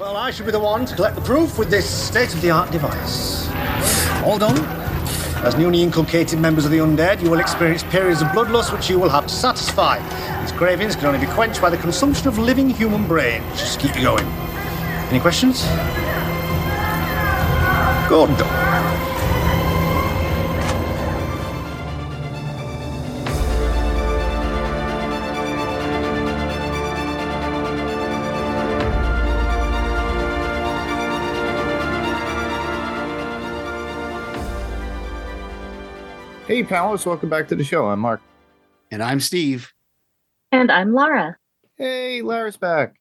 Well, I should be the one to collect the proof with this state-of-the-art device. All done. As newly inculcated members of the undead, you will experience periods of bloodlust which you will have to satisfy. These cravings can only be quenched by the consumption of living human brains. Just keep you going. Any questions? Good. Hey, pals, welcome back to the show. I'm Mark. And I'm Steve. And I'm Lara. Hey, Lara's back.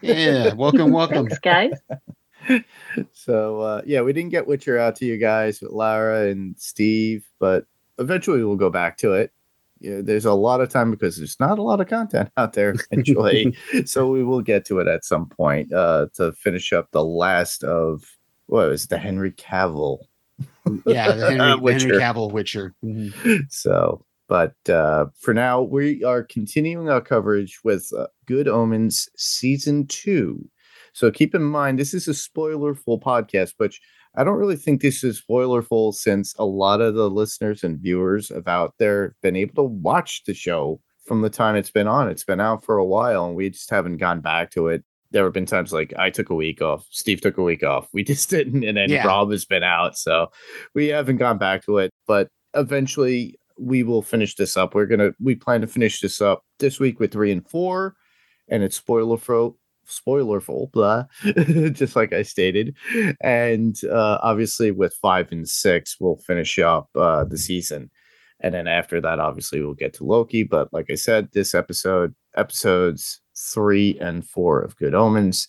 Yeah, welcome, welcome. Thanks, guys. so, uh, yeah, we didn't get Witcher out to you guys with Lara and Steve, but eventually we'll go back to it. Yeah, there's a lot of time because there's not a lot of content out there eventually. so we will get to it at some point uh, to finish up the last of what was it, the Henry Cavill yeah, the Henry, Henry Cavill Witcher. Mm-hmm. So, but uh, for now, we are continuing our coverage with uh, Good Omens season two. So keep in mind, this is a spoiler-full podcast, which I don't really think this is spoilerful since a lot of the listeners and viewers have out there been able to watch the show from the time it's been on. It's been out for a while, and we just haven't gone back to it there have been times like I took a week off, Steve took a week off. We just didn't, and then yeah. Rob has been out, so we haven't gone back to it. But eventually, we will finish this up. We're gonna we plan to finish this up this week with three and four, and it's spoiler for spoilerful, blah, just like I stated, and uh, obviously with five and six, we'll finish up uh, the season. And then after that, obviously, we'll get to Loki. But like I said, this episode, episodes three and four of Good Omens.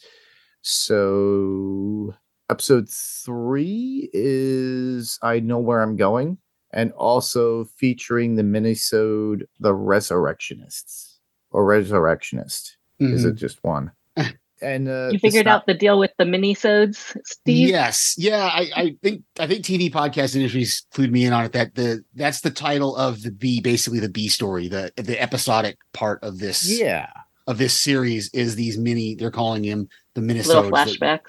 So episode three is I Know Where I'm Going, and also featuring the minisode The Resurrectionists or Resurrectionist. Mm-hmm. Is it mm-hmm. just one? and uh, you figured out the deal with the minisodes, Steve. Yes, yeah. I, I, think I think TV podcast industries clued me in on it. That the that's the title of the B, basically the B story, the the episodic part of this. Yeah, of this series is these mini. They're calling him the minisode flashbacks. That,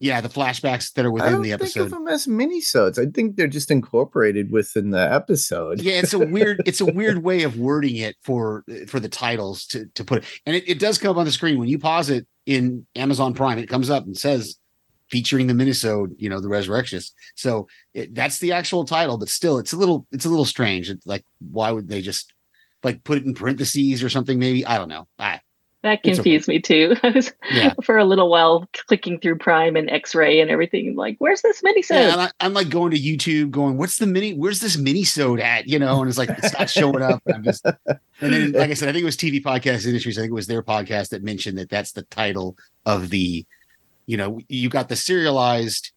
yeah, the flashbacks that are within the episode. Think of them as minisodes. I think they're just incorporated within the episode. yeah, it's a weird, it's a weird way of wording it for for the titles to to put it, and it, it does come up on the screen when you pause it in Amazon Prime. It comes up and says featuring the minisode, you know, the Resurrectionist. So it, that's the actual title, but still, it's a little, it's a little strange. It's like, why would they just like put it in parentheses or something? Maybe I don't know. I that confused okay. me too. I was yeah. for a little while clicking through Prime and X-Ray and everything. Like, where's this mini Yeah, I, am like going to YouTube, going, "What's the mini? Where's this mini sode at?" You know, and it's like it's not showing up. I'm just, and then, like I said, I think it was TV Podcast Industries. I think it was their podcast that mentioned that that's the title of the, you know, you got the serialized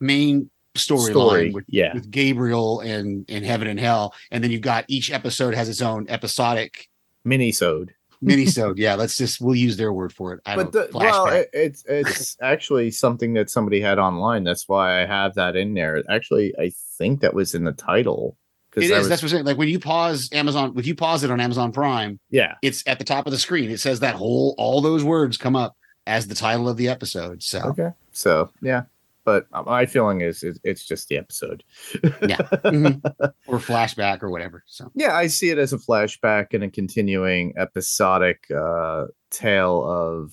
main storyline Story, with, yeah. with Gabriel and and Heaven and Hell, and then you've got each episode has its own episodic mini sode minisode. Yeah let's just we'll use their word for it. I but the, well it, it's it's actually something that somebody had online. That's why i have that in there. Actually i think that was in the title it is was, that's what i'm saying. Like when you pause amazon if you pause it on amazon prime yeah. it's at the top of the screen. It says that whole all those words come up as the title of the episode so. Okay. So yeah but my feeling is, it's just the episode. yeah, mm-hmm. or flashback or whatever. So yeah, I see it as a flashback and a continuing episodic uh, tale of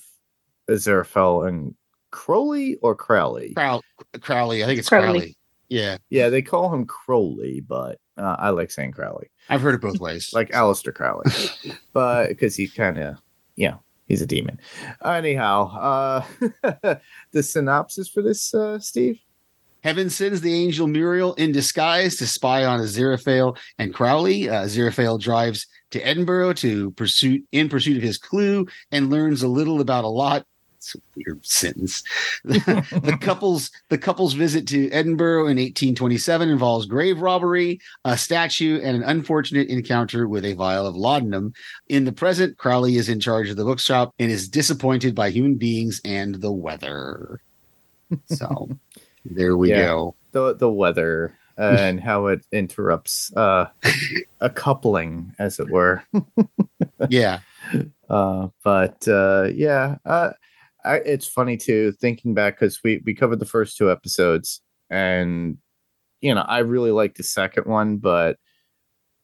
Aziraphale and Crowley or Crowley. Crow- Crowley, I think it's Crowley. Crowley. Yeah, yeah, they call him Crowley, but uh, I like saying Crowley. I've heard it both ways, like Aleister Crowley, but because he's kind of you know he's a demon. Anyhow, uh, the synopsis for this, uh, Steve. Heaven sends the angel Muriel in disguise to spy on Aziraphale and Crowley. Uh, Aziraphale drives to Edinburgh to pursuit in pursuit of his clue and learns a little about a lot it's a weird sentence. the couple's the couple's visit to Edinburgh in 1827 involves grave robbery, a statue, and an unfortunate encounter with a vial of laudanum. In the present, Crowley is in charge of the bookshop and is disappointed by human beings and the weather. So there we yeah, go. The the weather and how it interrupts uh, a coupling, as it were. yeah. Uh, but uh, yeah, uh, I, it's funny too thinking back because we we covered the first two episodes, and you know I really like the second one, but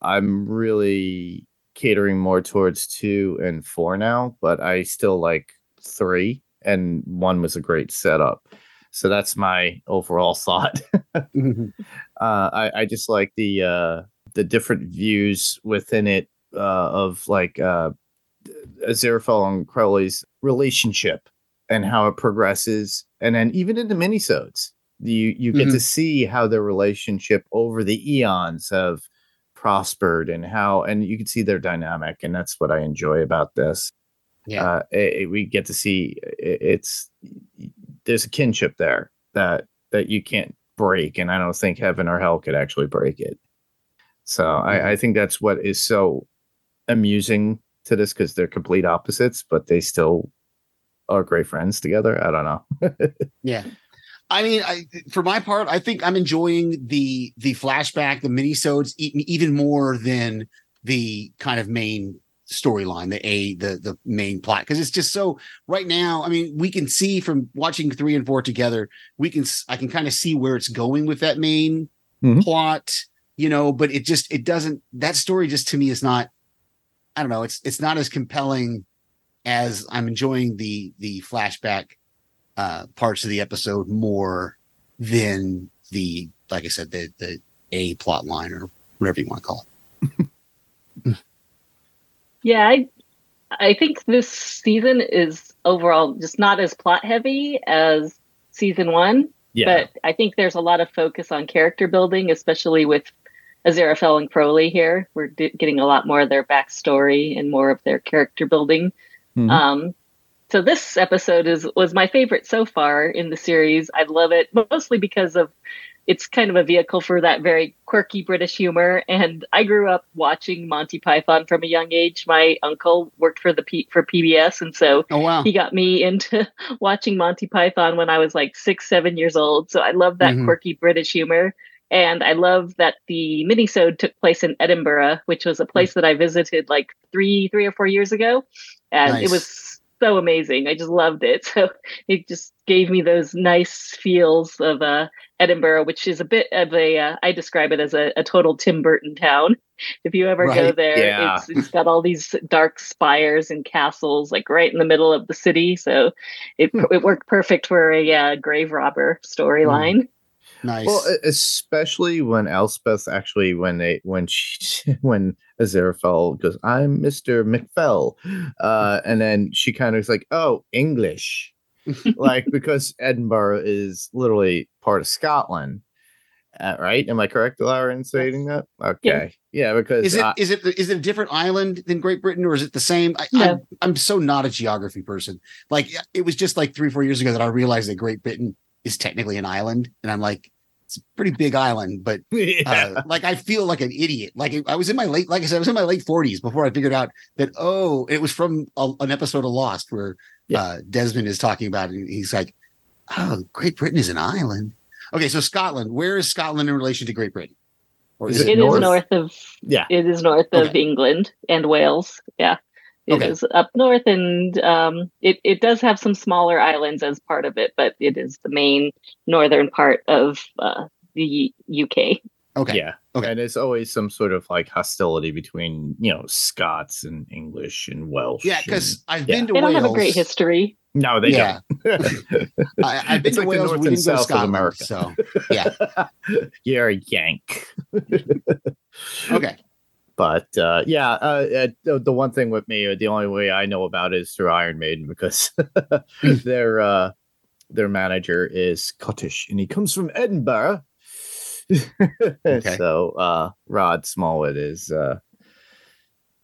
I'm really catering more towards two and four now. But I still like three, and one was a great setup. So that's my overall thought. Mm-hmm. uh, I I just like the uh, the different views within it uh, of like uh, Aziraphale and Crowley's relationship and how it progresses, and then even in the minisodes, you you get Mhm. to see how their relationship over the eons have prospered and how and you can see their dynamic, and that's what I enjoy about this. Yeah. Uh, it- it- we get to see it, it's there's a kinship there that that you can't break, and I don't think heaven or hell could actually break it. So I, I think that's what is so amusing to this because they're complete opposites, but they still are great friends together. I don't know. Yeah. I mean, I, for my part, I think I'm enjoying the the flashback, the minisodes, even more than the kind of main storyline, the a the the main plot, because it's just so. Right now, I mean, we can see from watching three and four together, we can I can kind of see where it's going with that main Mhm. plot, you know. But it just it doesn't. That story just to me is not. I don't know. It's it's not as compelling as I'm enjoying the the flashback uh parts of the episode more than the like I said the the a plot line or whatever you want to call it. Yeah, I I think this season is overall just not as plot heavy as season one, Yeah. but I think there's a lot of focus on character building, especially with Aziraphale and Crowley here. We're d- getting a lot more of their backstory and more of their character building. Mhm. Um, so this episode is was my favorite so far in the series. I love it mostly because of it's kind of a vehicle for that very quirky British humor. And I grew up watching Monty Python from a young age. My uncle worked for the P- for PBS, and so Oh wow. he got me into watching Monty Python when I was like six, seven years old. So I love that Mhm. quirky British humor. And I love that the minisode took place in Edinburgh, which was a place that I visited like three, three or four years ago. And Nice. it was so amazing. I just loved it. So it just gave me those nice feels of uh, Edinburgh, which is a bit of a, uh, I describe it as a, a total Tim Burton town. If you ever go there, Yeah. it's, it's got all these dark spires and castles, like right in the middle of the city. So it, Hmm. it worked perfect for a uh, grave robber storyline. Nice. Well, especially when Elspeth actually when they when she when Aziraphale goes, "I'm Mister McFell," uh, and then she kind of is like, "Oh, English," like because Edinburgh is literally part of Scotland, uh, right? Am I correct, Lara, in stating that? Okay, yeah, because is it uh, is it is it a different island than Great Britain or is it the same? I, No. I'm, I'm so not a geography person. Like it was just like three four years ago that I realized that Great Britain is technically an island, and I'm like, it's a pretty big island, but yeah. uh, like I feel like an idiot. Like I was in my late, like I said, I was in my late forties before I figured out that oh, it was from a, an episode of Lost where Yeah. uh, Desmond is talking about it. He's like, oh, Great Britain is an island. Okay, so Scotland. Where is Scotland in relation to Great Britain? Or Is is it it, It is north? north of yeah. it is north of Okay. England and Wales. Yeah. It is Okay. up north and um, it, it does have some smaller islands as part of it, but it is the main northern part of uh, the UK. okay? Yeah. Okay. And there's always some sort of like hostility between, you know, Scots and English and Welsh. Yeah, because I've yeah. been to They don't Wales. have a great history. no, they Yeah. don't. I, I've been It's to like the Wales, north we and didn't go to south of Scotland. America. So yeah, You're a Yank. okay. But uh, yeah, uh, uh, the, one thing with me, the only way I know about it is through Iron Maiden because their uh, their manager is Scottish and he comes from Edinburgh. Okay. So uh, Rod Smallwood is uh,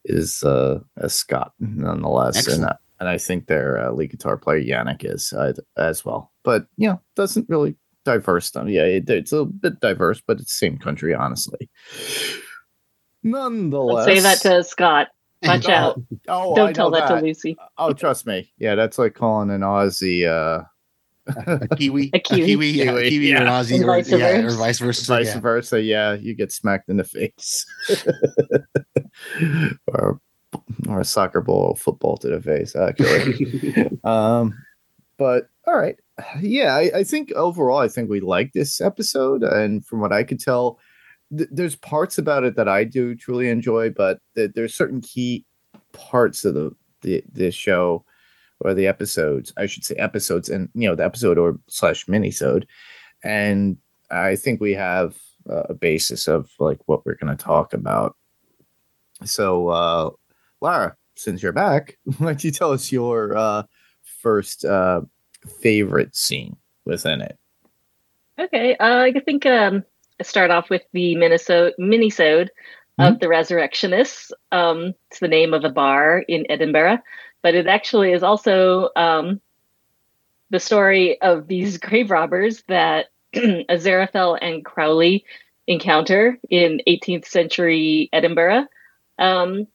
is uh, a Scot nonetheless, and Excellent. uh, and I think their uh, lead guitar player Janick is uh, as well. But you know, doesn't really diverse them. Yeah, it, it's a bit diverse, but it's the same country, honestly. Nonetheless, say that to Scott. Watch out. Oh, I Don't tell know that, to Lucy. Oh, trust me. Yeah, that's like calling an Aussie uh a Kiwi, A Kiwi. yeah, a Kiwi, Kiwi or an. Aussie, or, vice yeah, or vice versa. vice yeah. versa. Yeah, you get smacked in the face. or or a soccer ball, football to the face, actually. um but all right, yeah, I, I think overall, I think we like this episode, and from what I could tell, th- there's parts about it that I do truly enjoy, but th- there's certain key parts of the the this show or the episodes, I should say episodes, and you know the episode or slash minisode, and I think we have uh, a basis of like what we're going to talk about. So, uh, Lara, since you're back, why don't you tell us your uh, first uh, favorite scene within it? Okay, uh, I think um, start off with the Minnesota minisode mm-hmm. of the Resurrectionists. Um, it's the name of a bar in Edinburgh, but it actually is also um, the story of these grave robbers that Aziraphale and Crowley encounter in 18th century Edinburgh. Um,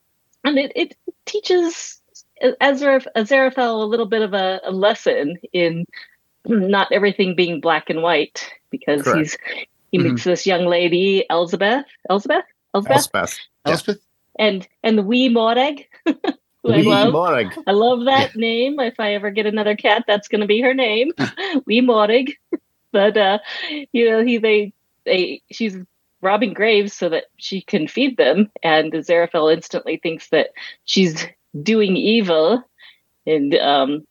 and it, it teaches Azaraf, Aziraphale a little bit of a, a, lesson in not everything being black and white because Correct. he's he mm-hmm. meets this young lady Elizabeth Elizabeth Elizabeth, Elspeth. and and the wee Morag I love. Morag. I love that name. If I ever get another cat, that's going to be her name, Wee Morag. but uh, you know, he they they she's robbing graves so that she can feed them, and Aziraphale instantly thinks that she's doing evil, and um,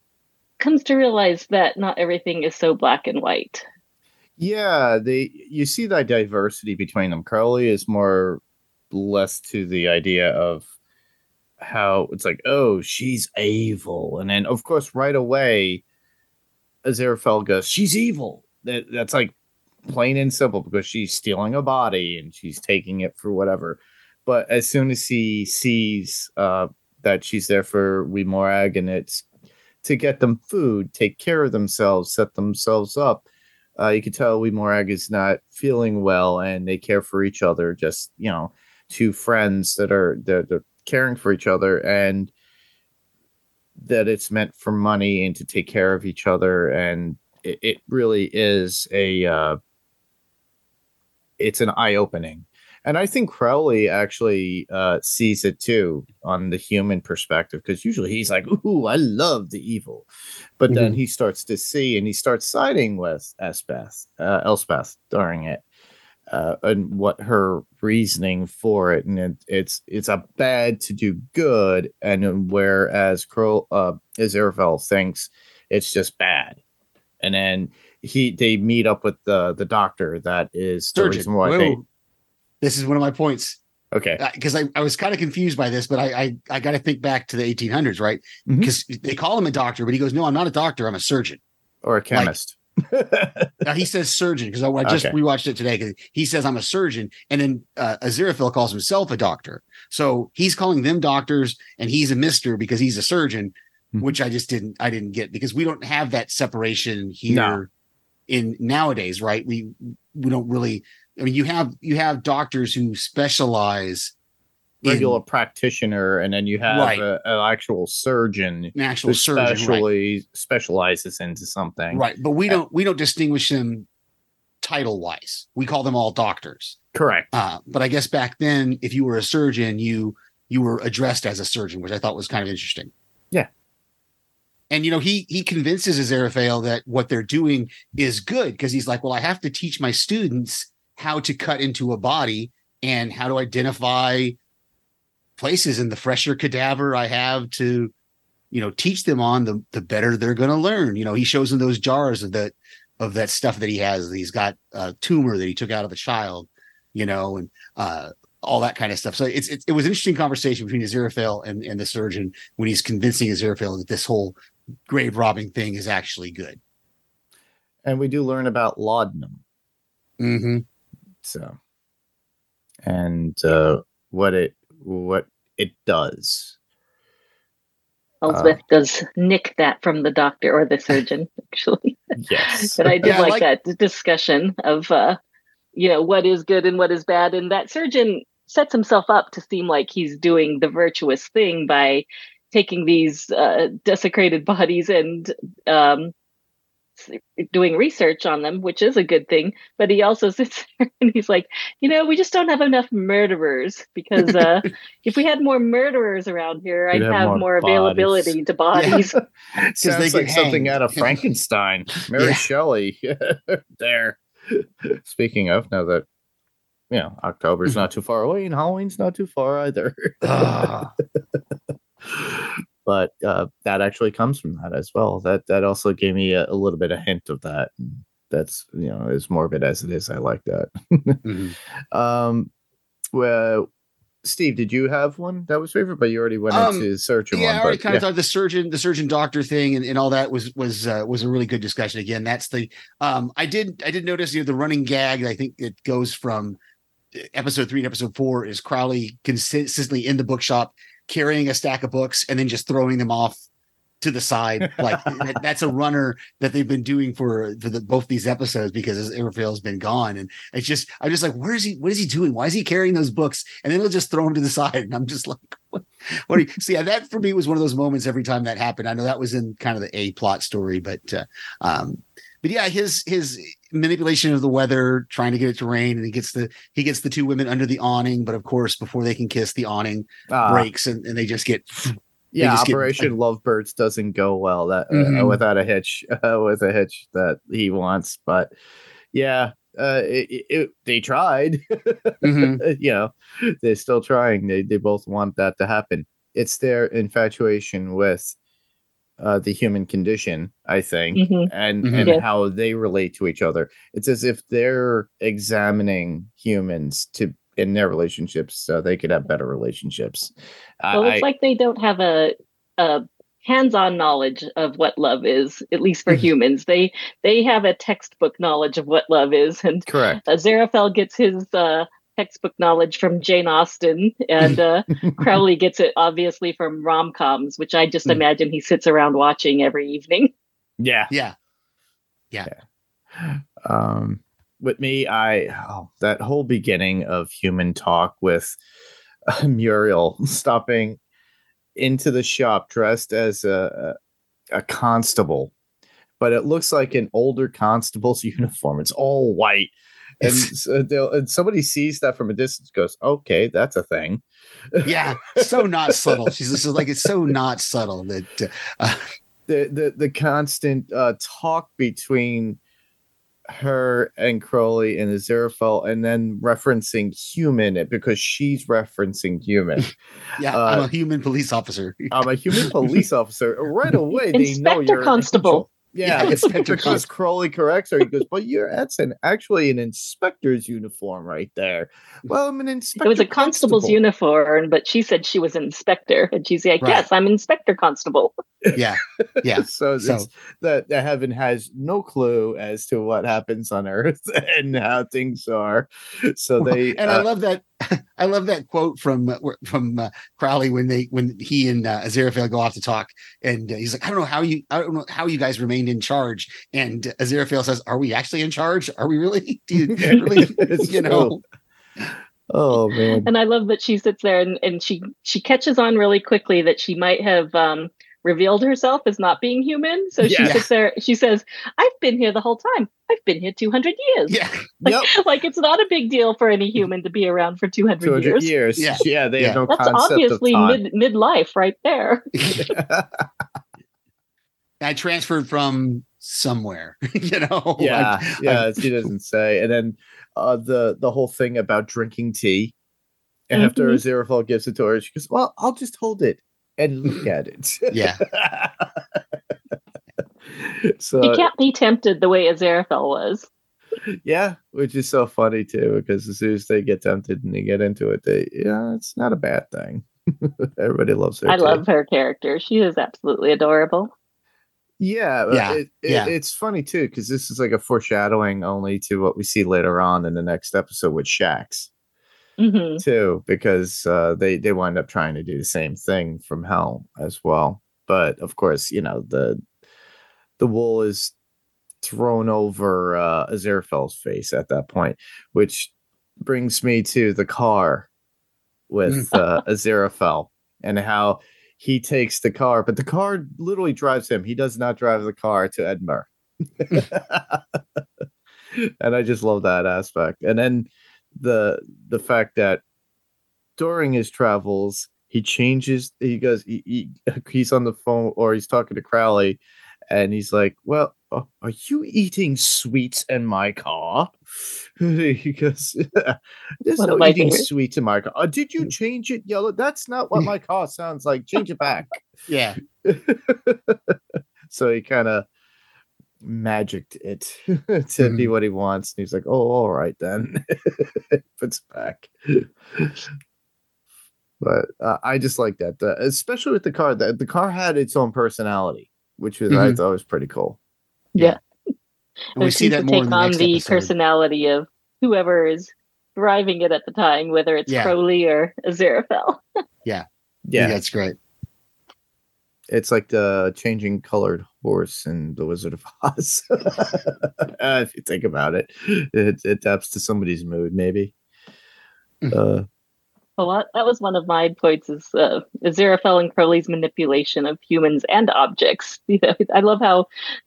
comes to realize that not everything is so black and white. Yeah, they you see that diversity between them. Crowley is more less to the idea of how it's like, oh, she's evil, and then of course right away, Aziraphale goes, she's evil. That that's like plain and simple because she's stealing a body and she's taking it for whatever. But as soon as he sees uh, that she's there for Wee Morag and it's to get them food, take care of themselves, set themselves up, uh, you can tell Wee Morag is not feeling well and they care for each other. Just you know, two friends that are they're, they're caring for each other and that it's meant for money and to take care of each other and it, it really is a uh, it's an eye opening. And I think Crowley actually uh, sees it too on the human perspective because usually he's like, "Ooh, I love the evil," but mm-hmm. then he starts to see and he starts siding with Elspeth, uh, Elspeth during it, uh, and what her reasoning for it, and it, it's it's a bad to do good, and whereas Crow uh, Aziraphale thinks it's just bad, and then he they meet up with the the doctor that is Surgeon. the reason why they. This is one of my points. Okay, because uh, I, I was kind of confused by this, but I I, I got to think back to the 1800s, right? Because mm-hmm. they call him a doctor, but he goes, "No, I'm not a doctor. I'm a surgeon or a chemist." Like, now he says surgeon because I, I, just okay. rewatched it today because he says I'm a surgeon, and then uh, Aziraphale calls himself a doctor. So he's calling them doctors, and he's a Mister because he's a surgeon, mm-hmm. which I just didn't I didn't get because we don't have that separation here. No in nowadays, right? We we don't really. I mean, you have you have doctors who specialize regular in, practitioner, and then you have right. an actual surgeon, an actual surgeon, specially right. specializes into something, right? But we don't we don't distinguish them title wise. We call them all doctors, correct? Uh, but I guess back then, if you were a surgeon, you you were addressed as a surgeon, which I thought was kind of interesting. Yeah, and you know, he he convinces Aziraphale that what they're doing is good because he's like, well, I have to teach my students how to cut into a body and how to identify places and the fresher cadaver I have to, you know, teach them on, the the better they're going to learn. You know, he shows them those jars of that of that stuff that he has. He's got a tumor that he took out of a child, you know, and uh, all that kind of stuff. So it's, it's it was an interesting conversation between Aziraphale and, and the surgeon when he's convincing Aziraphale that this whole grave robbing thing is actually good. And we do learn about laudanum. Mm-hmm. So, and uh, what it what it does. Elspeth uh, does nick that from the doctor or the surgeon, actually. Yes, but I did yeah, like, like, that discussion of, uh, you know, what is good and what is bad, and that surgeon sets himself up to seem like he's doing the virtuous thing by taking these uh, desecrated bodies and um, doing research on them, which is a good thing. But he also sits there and he's like, you know, we just don't have enough murderers because uh, if we had more murderers around here, I'd have have, more more, availability to bodies. Sounds they like get something out of Frankenstein. Mary Yeah. Shelley there. Speaking of, now that you know, October's not too far away and Halloween's not too far either. Ah. But uh, that actually comes from that as well. That that also gave me a, a little bit of hint of that. And That's you know, as morbid as it is, I like that. Mhm. Um, well, Steve, did you have one that was favorite? But you already went Um, into searching yeah, one. I already but kind of thought the surgeon, the surgeon doctor thing, and, and all that was was uh, was a really good discussion. Again, that's the um, I did I did notice you know the running gag. I think it goes from uh, episode three and episode four is Crowley consistently in the bookshop carrying a stack of books and then just throwing them off to the side. Like that, that's a runner that they've been doing for, for the, both these episodes because Aziraphale's been gone. And it's just, I'm just like, where is he? What is he doing? Why is he carrying those books? And then he'll just throw them to the side. And I'm just like, what? What are you? So yeah, that for me was one of those moments every time that happened. I know that was in kind of the A plot story, but uh, um, but yeah, his his manipulation of the weather, trying to get it to rain, and he gets the he gets the two women under the awning, but of course, before they can kiss, the awning Ah, breaks and, and they just get yeah, just get, Operation Lovebirds doesn't go well that uh, Mhm. without a hitch, uh, with a hitch that he wants. But yeah, uh, it, it, they tried. Mhm. you know, they're still trying. They they both want that to happen. It's their infatuation with uh, the human condition, I think, Mhm. and Mhm. and Yeah. how they relate to each other. It's as if they're examining humans to in their relationships so they could have better relationships. I- Well, it's like they don't have a, a hands-on knowledge of what love is, at least for Mhm. humans. They they have a textbook knowledge of what love is, and correct. Aziraphale gets his uh, textbook knowledge from Jane Austen, and uh, Crowley gets it obviously from rom-coms, which I just Mm. imagine he sits around watching every evening. Yeah. yeah. Yeah. Um with me i oh, that whole beginning of human talk with uh, muriel stopping into the shop dressed as a a a constable but it looks like an older constable's uniform it's all white and, It's- so and somebody sees that from a distance goes okay that's a thing Yeah. So not subtle. She's just like it's so not subtle that uh, the the the constant uh talk between her and Crowley and Aziraphale and then referencing human because she's referencing human. yeah, Uh, I'm a human police officer. I'm a human police officer. Right away, they know Inspector you're an Constable. Angel. Yeah, Yeah, Inspector because Constable. Crowley corrects her. He goes, "But you're that's an actually an inspector's uniform right there." Well, I'm an inspector. It was a constable's constable. uniform, but she said she was an inspector, and she's like, Right. "Yes, I'm Inspector Constable." Yeah. Yeah. so, So- it's that the heaven has no clue as to what happens on earth and how things are so they and I uh, love that. I love that quote from uh, from uh, Crowley when they when he and uh, Aziraphale go off to talk, and uh, he's like, "I don't know how you, I don't know how you guys remained in charge." And Aziraphale says, "Are we actually in charge? Are we really? Do you really? It's you know?" oh man And I love that she sits there and, and she she catches on really quickly that she might have um, revealed herself as not being human. So she Yeah. sits there. She says, "I've been here the whole time. I've been here 200 years. Yeah. yep like it's not a big deal for any human to be around for 200, 200 years. years Yeah. yeah, they Yeah. have no That's concept obviously of time mid midlife right there. I transferred from somewhere. you know. yeah I- yeah I- she doesn't say and then uh the the whole thing about drinking tea and after Mhm. Aziraphale gives it to her she goes well i'll just hold it and look at it yeah. so you can't be tempted the way Aziraphale was. Yeah, which is so funny too, because as soon as they get tempted and they get into it, they yeah, it's not a bad thing. Everybody loves her. I too. love her character. She is absolutely adorable. Yeah, Yeah, It, it, yeah. it's funny too because this is like a foreshadowing only to what we see later on in the next episode with Shax hmm too, because uh, they they wind up trying to do the same thing from Hell as well. But of course, you know the the wool is thrown over uh, Aziraphale's face at that point, which brings me to the car with uh, Aziraphale and how he takes the car, but the car literally drives him. He does not drive the car to Edinburgh. and I just love that aspect. And then the the fact that during his travels, he changes. He goes. He, he he's on the phone or he's talking to Crowley, and he's like, "Well, are you eating sweets in my car?" he goes, "There's of no eating sweets in my car. "Uh, did you change it, yellow? That's not what my car sounds like. Change it back." Yeah. so he kind of magicked it to be what he wants. And he's like, "Oh, all right then." Puts it back. but uh, I just like that, uh, especially with the car. The, the car had its own personality, which was I Mhm. thought was pretty cool. Yeah. And we see seems that more take in the on the episode. personality of whoever is driving it at the time, whether it's Yeah. Crowley or Aziraphale. Yeah. Yeah, that's great. it's like the changing colored horse in the Wizard of Oz. uh, if you think about it, it it adapts to somebody's mood, maybe. Mhm. Uh, Well, that, that was one of my points is uh, Aziraphale and Crowley's manipulation of humans and objects. You know, I love how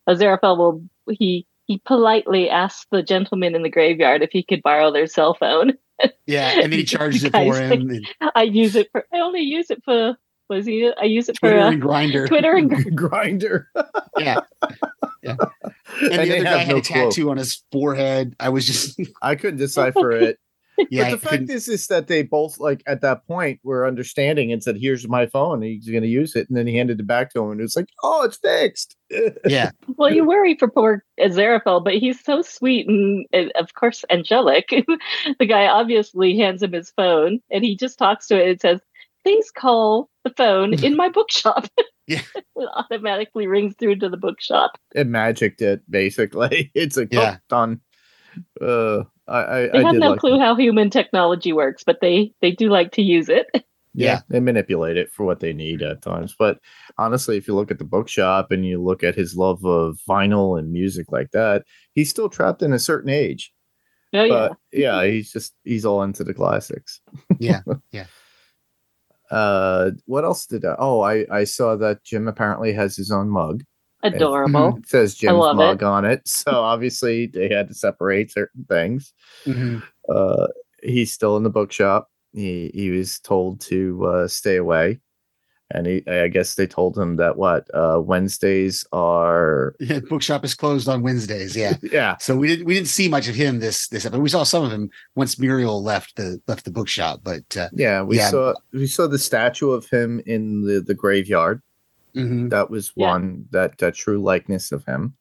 Aziraphale will he he politely asks the gentleman in the graveyard if he could borrow their cell phone. Yeah, and then he charges it for him. And I use it for I only use it for was he I use it for Twitter uh, and Grindr. Twitter and Grindr. Yeah. Yeah. And, And the other guy had no a clue. tattoo on his forehead. I was just I couldn't decipher it. yeah. but the I fact couldn't- is, is that they both like at that point were understanding and said, "Here's my phone. He's going to use it." And then he handed it back to him, and it was like, "Oh, it's fixed." yeah, Well, you worry for poor Aziraphale, but he's so sweet and, and of course, angelic. the guy obviously hands him his phone, and he just talks to it and says, "Please call the phone in my bookshop." Yeah. it automatically rings through to the bookshop. it magicked it basically. It's like, Yeah. oh, done. Uh, I, I, They I have no like clue that. how human technology works, but they they do like to use it. Yeah, they manipulate it for what they need at times. But honestly, if you look at the bookshop and you look at his love of vinyl and music like that, he's still trapped in a certain age. Oh yeah, but yeah, he's just he's all into the classics. Yeah, yeah. Uh, what else did I? Oh, I I saw that Jim apparently has his own mug. adorable. It says Jim's love mug it. on it, so obviously they had to separate certain things. Mhm. Uh, he's still in the bookshop. He he was told to uh, stay away, and he I guess they told him that what uh, Wednesdays are Yeah, bookshop is closed on Wednesdays. Yeah. yeah So we didn't we didn't see much of him this this episode. We saw some of him once Muriel left the left the bookshop, but uh, yeah we Yeah. saw we saw the statue of him in the the graveyard. mhm. That was Yeah. one that that true likeness of him.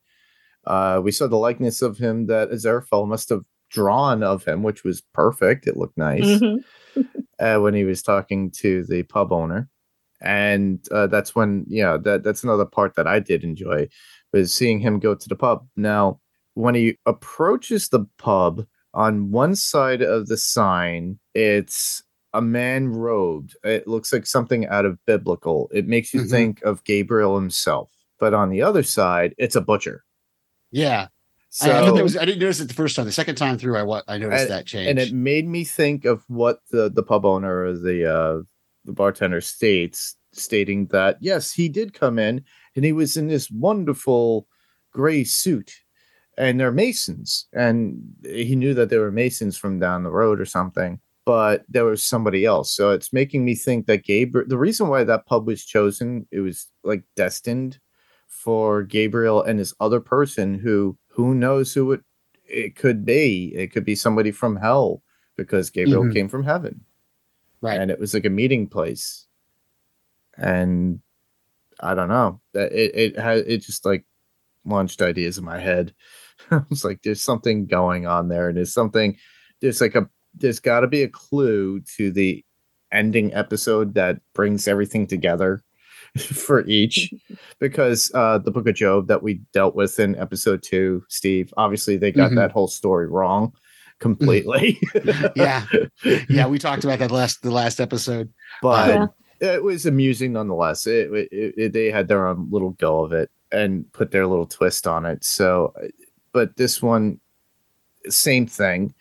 Uh, we saw the likeness of him that Aziraphale must have drawn of him, which was perfect. It looked nice Mhm. uh, when he was talking to the pub owner, and uh, that's when yeah that that's another part that I did enjoy was seeing him go to the pub. Now, when he approaches the pub, on one side of the sign, it's a man robed. It looks like something out of biblical. It makes you Mhm. think of Gabriel himself. But on the other side, it's a butcher. yeah. So I, I was I didn't notice it the first time. The second time through, I I noticed that change. and it made me think of what the the pub owner or the uh the bartender states stating that yes he did come in and he was in this wonderful gray suit and they're masons and he knew that they were masons from down the road or something but there was somebody else so it's making me think that gabriel the reason why that pub was chosen it was like destined for gabriel and this other person who who knows who it it could be. It could be somebody from hell because Gabriel Mhm. came from heaven. Right. And it was like a meeting place. And I don't know. That it it had it just like launched ideas in my head. I was like, there's something going on there, and there's something there's like a there's gotta be a clue to the ending episode that brings everything together for each because uh the book of job that we dealt with in episode two steve obviously they got Mhm. that whole story wrong completely. Mm. Yeah, yeah. We talked about that last the last episode. but it was amusing nonetheless. It, it, it- they had their own little go of it and put their little twist on it. So but this one same thing.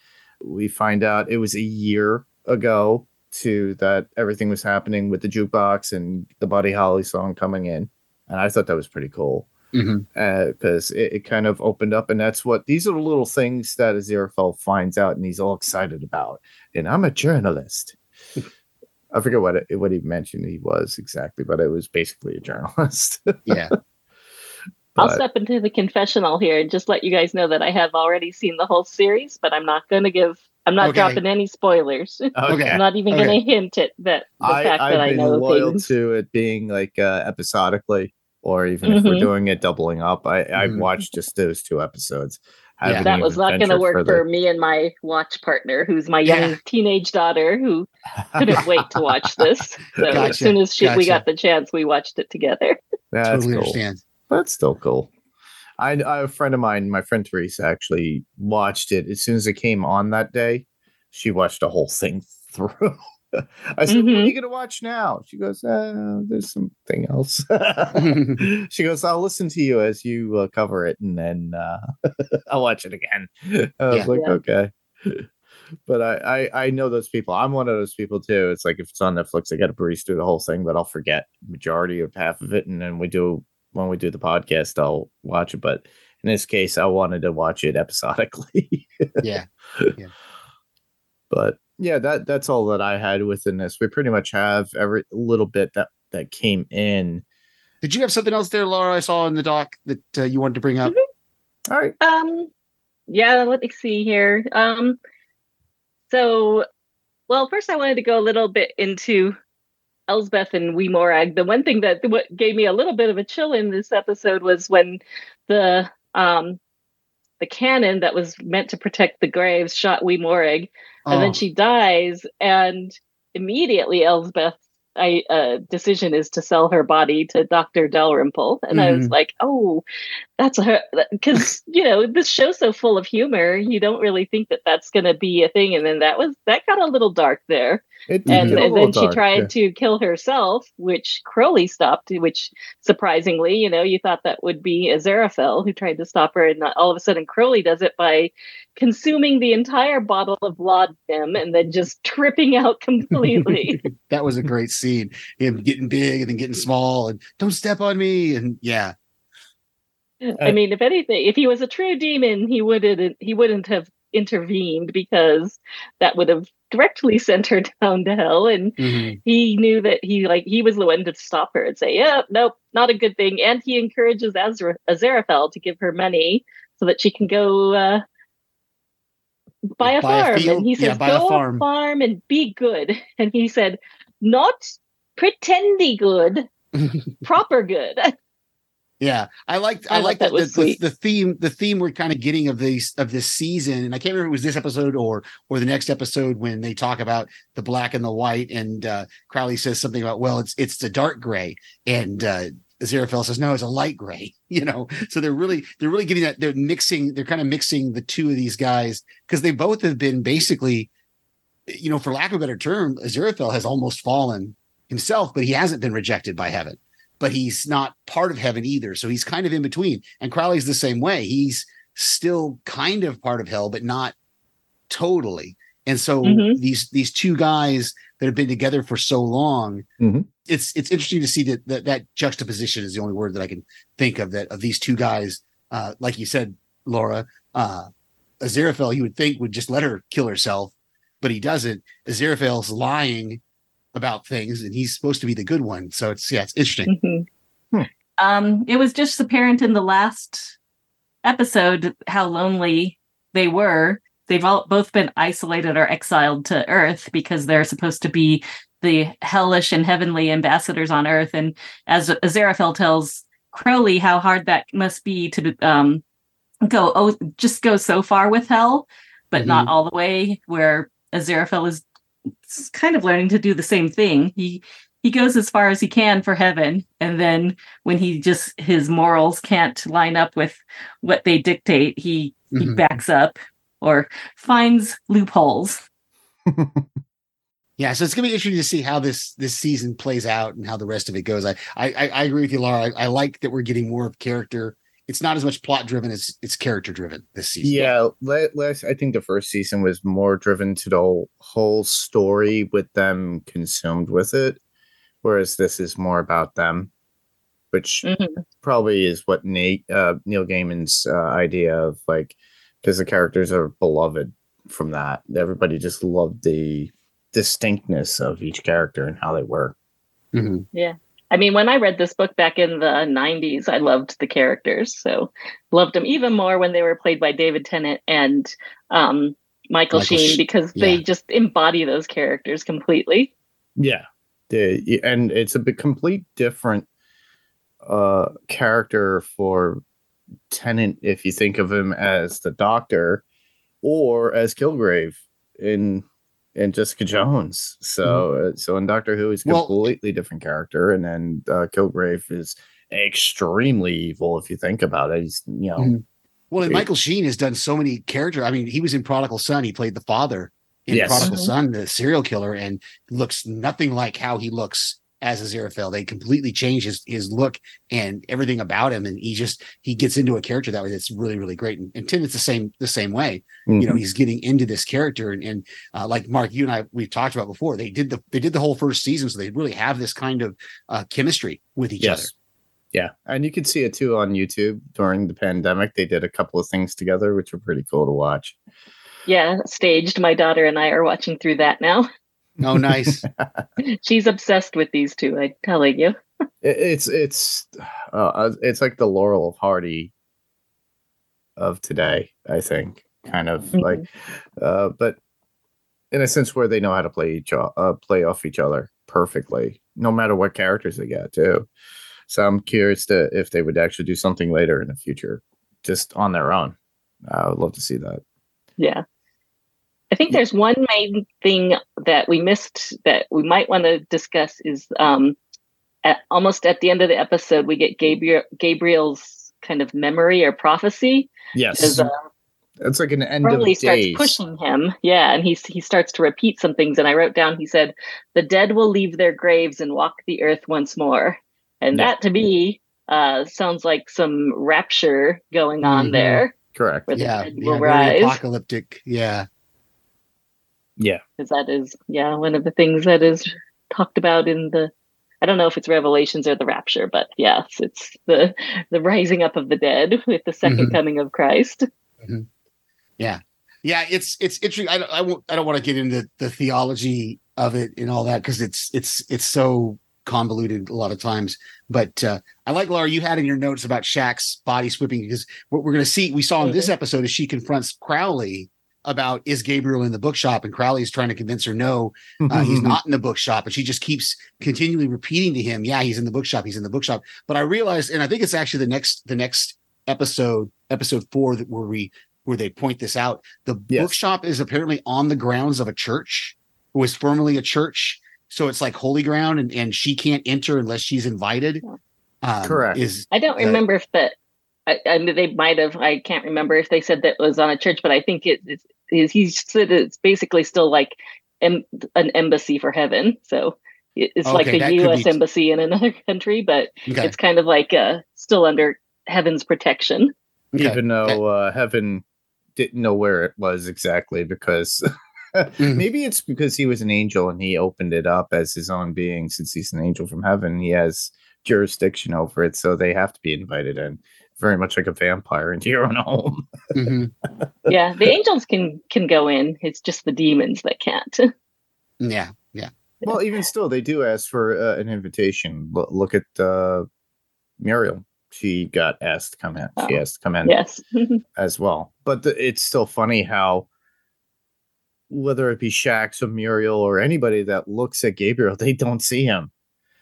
We find out it was a year ago to that everything was happening with the jukebox and the buddy holly song coming in. And i thought that was pretty cool Mhm. because it, it kind of opened up, and that's what these are the little things that Aziraphale finds out, and he's all excited about. And I'm a journalist. I forget what it, what he mentioned he was exactly, but it was basically a journalist. Yeah. I'll step into the confessional here and just let you guys know that I have already seen the whole series, but I'm not going to give. I'm not Okay. dropping any spoilers. Okay. I'm not even Okay. going to hint at that the I, fact that I I've been know loyal things. to it being like uh, episodically, or even if we're Mhm. doing it doubling up. I, I've Mhm. watched just those two episodes. Yeah. That was not going to work further. for me and my watch partner, who's my young Yeah. teenage daughter, who couldn't wait to watch this. So Gotcha, as soon as she, we got the chance, we watched it together. That's totally cool. understand. That's still cool. I, I a friend of mine, my friend Teresa, actually watched it as soon as it came on that day. She watched the whole thing through. I said, "What are Mhm. you gonna watch now?" She goes, uh, "There's something else." she goes, "I'll listen to you as you uh, cover it, and then uh, I'll watch it again." I was Yeah. like, Yeah. "Okay." But I, I I know those people. I'm one of those people too. It's like if it's on Netflix, I got to breeze through the whole thing, but I'll forget majority of half of it, and then we do when we do the podcast, I'll watch it. But in this case, I wanted to watch it episodically. yeah. but yeah, that that's all that I had within this. We pretty much have every little bit that that came in. Did you have something else there, Lara? I saw in the doc that uh, you wanted to bring up. All right. Um, yeah, let me see here. Um, so, well, first I wanted to go a little bit into Elspeth and Wee Morag. The one thing that what gave me a little bit of a chill in this episode was when the um the cannon that was meant to protect the graves shot Wee Morag, and Oh, then she dies, and immediately Elspeth's I, uh, decision is to sell her body to Doctor Dalrymple, and I was Mhm. like, "Oh, that's her," because you know this show's so full of humor, you don't really think that that's going to be a thing, and then that was that got a little dark there, and, and then she tried yeah. to kill herself, which Crowley stopped, which surprisingly, you know, you thought that would be Aziraphale who tried to stop her, and not- all of a sudden Crowley does it by consuming the entire bottle of laudanum and then just tripping out completely. that was a great scene. Him getting big and then getting small, and don't step on me. And yeah, I mean, if anything, if he was a true demon, he wouldn't he wouldn't have intervened because that would have directly sent her down to hell. And Mhm. he knew that he like he was the one to stop her and say, "Yeah, nope, not a good thing." And he encourages Azra- Aziraphale to give her money so that she can go uh, buy a Buy farm. field? and he Yeah, says, buy a "Go farm." and be good." And he said, "Not pretendy good, proper good." Yeah. I like I I, thought like that that, was the, the, the theme the theme we're kind of getting of these of this season, and I can't remember if it was this episode or or the next episode when they talk about the black and the white, and uh, Crowley says something about well, it's it's the dark gray, and uh, says no, it's a light gray. You know, so they're really they're really getting that they're mixing they're kind of mixing the two of these guys because they both have been basically, you know, for lack of a better term, Aziraphale has almost fallen himself, but he hasn't been rejected by heaven. But he's not part of heaven either, so he's kind of in between. And Crowley's the same way. He's still kind of part of hell, but not totally. And so Mhm. these these two guys that have been together for so long, Mhm. it's it's interesting to see that, that that juxtaposition is the only word that I can think of that of these two guys. Uh, like you said, Lara, uh, Aziraphale, you would think would just let her kill herself, but he doesn't. Aziraphale's lying about things, and he's supposed to be the good one. So it's yeah, it's interesting. Mhm. Um, it was just apparent in the last episode how lonely they were. They've all both been isolated or exiled to Earth because they're supposed to be the hellish and heavenly ambassadors on Earth. And as Aziraphale tells Crowley how hard that must be to um, go, oh, just go so far with hell, but not all the way. Where Aziraphale is s- kind of learning to do the same thing. He he goes as far as he can for heaven and then when he just his morals can't line up with what they dictate he he Mhm. backs up or finds loopholes Yeah, so it's gonna be interesting to see how this this season plays out and how the rest of it goes. I I, I I agree with you, Lara. I, I like that we're getting more of character. It's not as much plot driven as it's character driven this season. Yeah, la- last I think the first season was more driven to the whole, whole story with them consumed with it, whereas this is more about them. which Mhm. probably is what Nate uh, Neil Gaiman's uh, idea of like because the characters are beloved from that. Everybody just loved the distinctness of each character and how they were. Mhm. I mean, when I read this book back in the 90s, I loved the characters. So loved them even more when they were played by David Tennant and um, Michael, Michael Sheen Sh- because they just embody those characters completely. Yeah, and it's a complete different uh character for Tennant if you think of him as the Doctor or as Kilgrave in in Jessica Jones. So uh, so in Doctor Who he's a Well- completely different character, and then uh, Kilgrave is extremely evil if you think about it. He's you know Mhm. Well, and Michael Sheen has done so many characters. I mean, he was in Prodigal Son. He played the father in Yes. Prodigal Mhm. Son, the serial killer, and looks nothing like how he looks as a Aziraphale. They completely change his his look and everything about him, and he just he gets into a character that way. That's really really great. And, and Tim, it's the same the same way. You know, mhm. he's getting into this character, and, and uh, like Mark, you and I we've talked about before. They did the they did the whole first season, so they really have this kind of uh, chemistry with each other. Yeah, and you can see it too on YouTube during the pandemic. They did a couple of things together, which were pretty cool to watch. Yeah, staged. My daughter and I are watching through that now. Oh, nice. She's obsessed with these two, I'm telling you. It, it's it's uh, it's like the Laurel of Hardy of today. I think kind of Mhm. like, uh, but in a sense where they know how to play each o- uh, play off each other perfectly, no matter what characters they get too. So I'm curious to if they would actually do something later in the future, just on their own. I would love to see that. Yeah. I think there's one main thing that we missed that we might want to discuss is um, at, almost at the end of the episode, we get Gabriel Gabriel's kind of memory or prophecy Yes, uh, it's like an end Crowley of starts pushing him. Yeah, and he he starts to repeat some things. And I wrote down, he said, "The dead will leave their graves and walk the earth once more." And Yeah. that to me uh, sounds like some rapture going on Mhm. there. Correct. Yeah, yeah will apocalyptic. Yeah. Yeah. because that is yeah one of the things that is talked about in the i don't know if it's revelations or the rapture but yes it's the the rising up of the dead with the 2nd Mhm. coming of christ Yeah, Yeah, it's it's interesting. I don't I won't I don't want to get into the theology of it and all that because it's it's it's so convoluted a lot of times. But uh, I like Lara, you had in your notes about Shax's body sweeping because what we're going to see we saw in this episode is she confronts Crowley about is Gabriel in the bookshop and Crowley is trying to convince her no uh, he's not in the bookshop and she just keeps continually repeating to him yeah he's in the bookshop he's in the bookshop but i realized and i think it's actually the next the next episode episode four that where we where they point this out the Yes. bookshop is apparently on the grounds of a church it was formerly a church so it's like holy ground and, and she can't enter unless she's invited um, Correct. is i don't Uh, remember if that I, I mean, they might have i can't remember if they said that was on a church but i think it, it's is he said it's basically still like em, an embassy for heaven. So it- it's like Okay, the that us be- embassy in another country but okay. it's kind of like uh still under heaven's protection. Okay. even though uh, heaven didn't know where it was exactly because Mhm. maybe it's because he was an angel and he opened it up as his own being. Since he's an angel from heaven he has jurisdiction over it so they have to be invited in very much like a vampire into your own home. Mhm. yeah the angels can can go in. It's just the demons that can't. Yeah yeah. Well even still they do ask for uh, an invitation. Lo- look at uh, muriel. She got asked to come in. She Oh, asked to come in yes. as well. But the, it's still funny how whether it be Shax or Muriel or anybody that looks at Gabriel, they don't see him,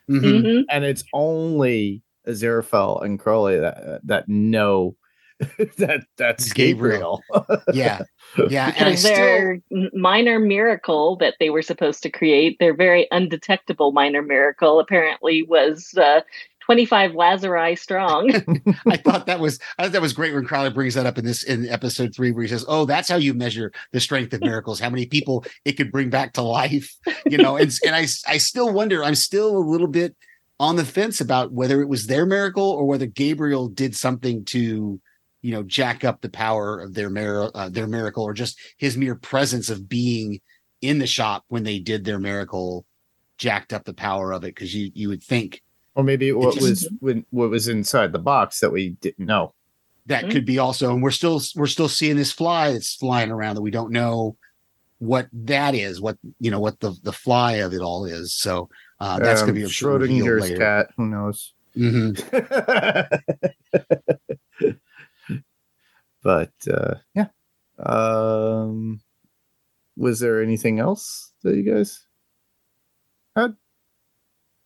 Mhm. Mhm. and it's only Aziraphale and Crowley that that know that that's Gabriel. Gabriel. yeah yeah and i because still their n- minor miracle that they were supposed to create their very undetectable minor miracle apparently was uh 25 lazari strong I thought that was I thought that was great when Crowley brings that up in this in episode three where he says, "Oh, that's how you measure the strength of miracles. How many people it could bring back to life." You know, and and I I still wonder. I'm still a little bit on the fence about whether it was their miracle or whether Gabriel did something to, you know, jack up the power of their mir- uh, their miracle or just his mere presence of being in the shop when they did their miracle jacked up the power of it because you you would think Or maybe what just- was when what was inside the box that we didn't know. that Mhm. could be also and we're still we're still seeing this fly that's flying around that we don't know what that is what you know what the the fly of it all is so uh that's gonna Um, be a Schrodinger's later. cat. Who knows? Mhm. but uh, yeah. Um, was there anything else that you guys? had?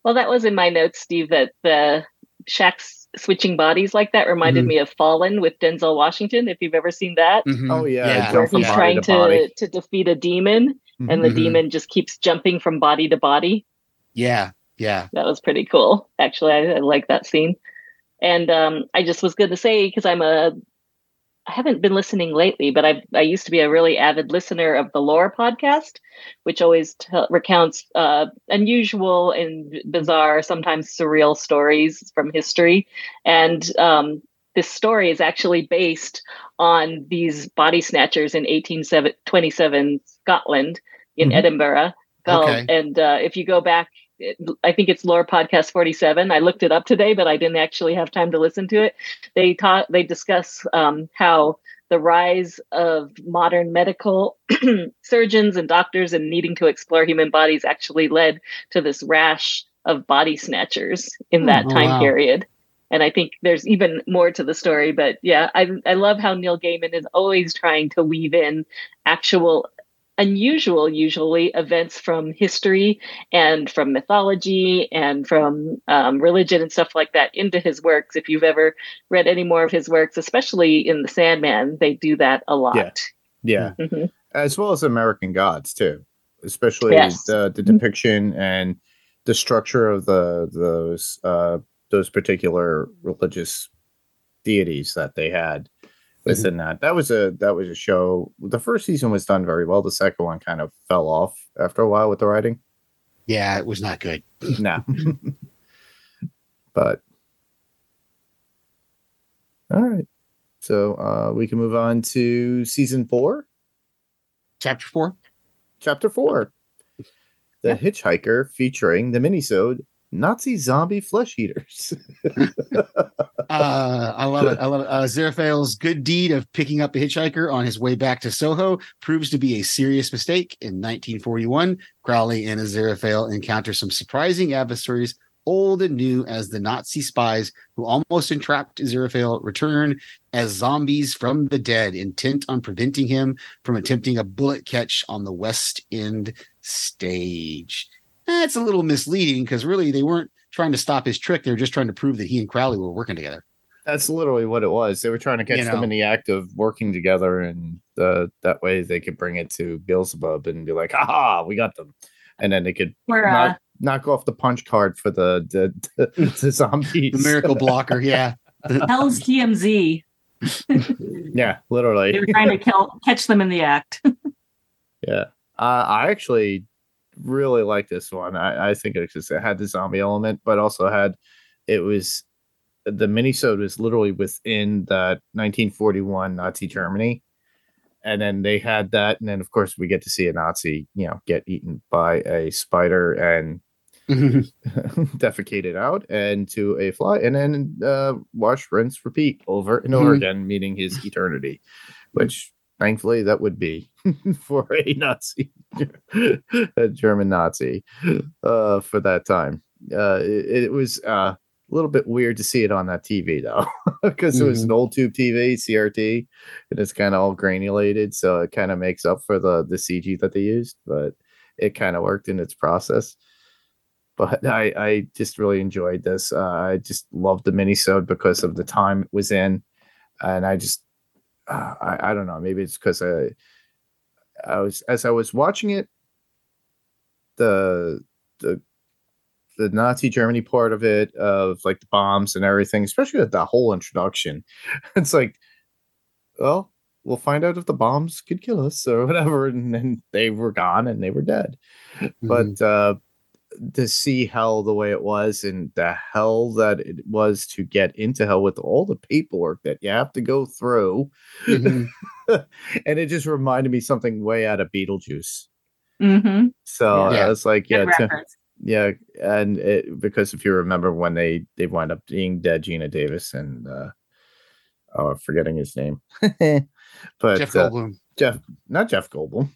Well, that was in my notes, Steve, that the Shax's switching bodies like that reminded Mhm. me of Fallen with Denzel Washington, if you've ever seen that. Mhm. Oh yeah, Yeah. Where he's trying to to, to defeat a demon and the Mhm. demon just keeps jumping from body to body. Yeah yeah That was pretty cool. Actually, I, I like that scene. And um, I just was going to say because I'm a, I haven't been listening lately, but I I used to be a really avid listener of the Lore podcast, which always tell recounts uh, unusual and bizarre, sometimes surreal stories from history. And um, this story is actually based on these body snatchers in 1827 Scotland in Mhm. Edinburgh. Okay. And uh, if you go back I think it's Lore Podcast 47. I looked it up today, but I didn't actually have time to listen to it. They talk, they discuss um, how the rise of modern medical surgeons and doctors and needing to explore human bodies actually led to this rash of body snatchers in that Oh, time wow. period. And I think there's even more to the story, but yeah, I I love how Neil Gaiman is always trying to weave in actual unusual usually events from history and from mythology and from um, religion and stuff like that into his works. If you've ever read any more of his works, especially in The Sandman, they do that a lot. Yeah. Yeah, Mhm. as well as American Gods too, especially Yes. the the depiction and the structure of the those uh, those particular religious deities that they had within that. That was a that was a show. The first season was done very well. The second one kind of fell off after a while with the writing. yeah it was not good No, but all right. So uh, we can move on to season four. chapter four Chapter four The Yeah. Hitchhiker featuring the minisode Nazi zombie flesh eaters. Uh, I love it. I love it. Uh, good deed of picking up a hitchhiker on his way back to Soho proves to be a serious mistake. In 1941, Crowley and Aziraphale encounter some surprising adversaries, old and new, as the Nazi spies who almost entrapped Aziraphale return as zombies from the dead, intent on preventing him from attempting a bullet catch on the West End stage. That's a little misleading because really they weren't trying to stop his trick. They were just trying to prove that he and Crowley were working together. That's literally what it was. They were trying to catch You them in the act of working together, and uh, that way they could bring it to Beelzebub and be like, "Aha, we got them!" And then they could We're uh, knock, knock off the punch card for the the, the, the zombies. The miracle blocker, yeah. Hell's TMZ. yeah, literally. They literally. were trying to kill, catch them in the act. Yeah, uh, I actually really like this one. I, I think it just it had the zombie element, but also had it was the minisode was literally within that 1941 Nazi Germany, and then they had that, and then of course we get to see a Nazi, you know, get eaten by a spider and defecated out and to a fly and then uh wash rinse repeat over and over Mhm. again meaning his eternity which thankfully that would be for a nazi a german nazi uh for that time. Uh it, it was uh a little bit weird to see it on that tv though because it was an old tube tv crt and it's kind of all granulated so it kind of makes up for the the cg that they used but it kind of worked in its process. But I, I just really enjoyed this. Uh, I just loved the minisode because of the time it was in, and I just, uh, I, I don't know, maybe it's because I, I was as I was watching it, the the the Nazi Germany part of it, of like the bombs and everything, especially with the whole introduction, it's like, well, we'll find out if the bombs could kill us or whatever, and then they were gone and they were dead. But uh to see hell the way it was and the hell that it was to get into hell with all the paperwork that you have to go through Mhm. and it just reminded me something way out of beetlejuice hmm so Yeah. i was like yeah Tim, yeah, and it, because if you remember when they they wind up being dead, Geena Davis and uh, oh, forgetting his name, but Jeff uh, Goldblum. Jeff, not Jeff Goldblum,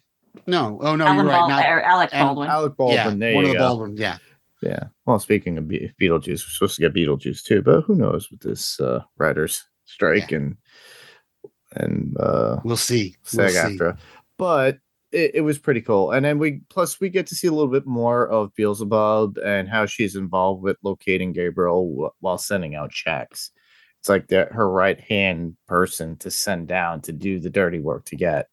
No, oh no, Alan you're right. Bal- Not, Alec Al- Baldwin. Alec yeah, Baldwin. there one you of the go. Baldwin. Yeah, Yeah. Well, speaking of Be- Beetlejuice, we're supposed to get Beetlejuice too, but who knows with this uh, writers strike and and uh, we'll see. We'll SAG after. But it, it was pretty cool. And then we plus we get to see a little bit more of Beelzebub and how she's involved with locating Gabriel wh- while sending out Shax. It's like that her right hand person to send down to do the dirty work to get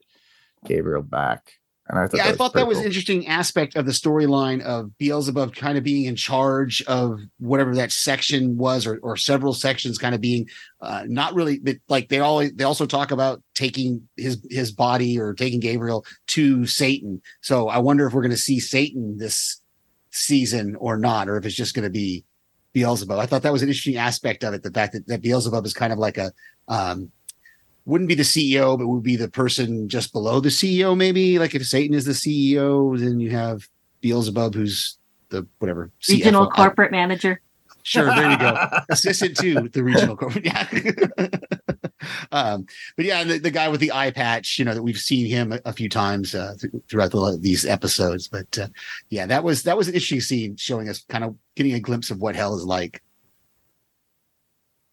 Gabriel back. And I thought yeah, that I was thought that was cool. an interesting aspect of the storyline of Beelzebub kind of being in charge of whatever that section was, or, or several sections kind of being uh, not really but like they always they also talk about taking his his body or taking Gabriel to Satan. So I wonder if we're going to see Satan this season or not, or if it's just going to be Beelzebub. I thought that was an interesting aspect of it. The fact that, that Beelzebub is kind of like a um, wouldn't be the CEO, but would be the person just below the CEO, maybe. Like if Satan is the CEO, then you have Beelzebub, who's the whatever Regional CFO. corporate manager. Sure, there you go. Assistant to the regional corporate. Yeah. um, but yeah, the, the guy with the eye patch, you know, that we've seen him a, a few times uh, th- throughout the, these episodes. But uh, yeah, that was that was an interesting scene, showing us kind of getting a glimpse of what hell is like.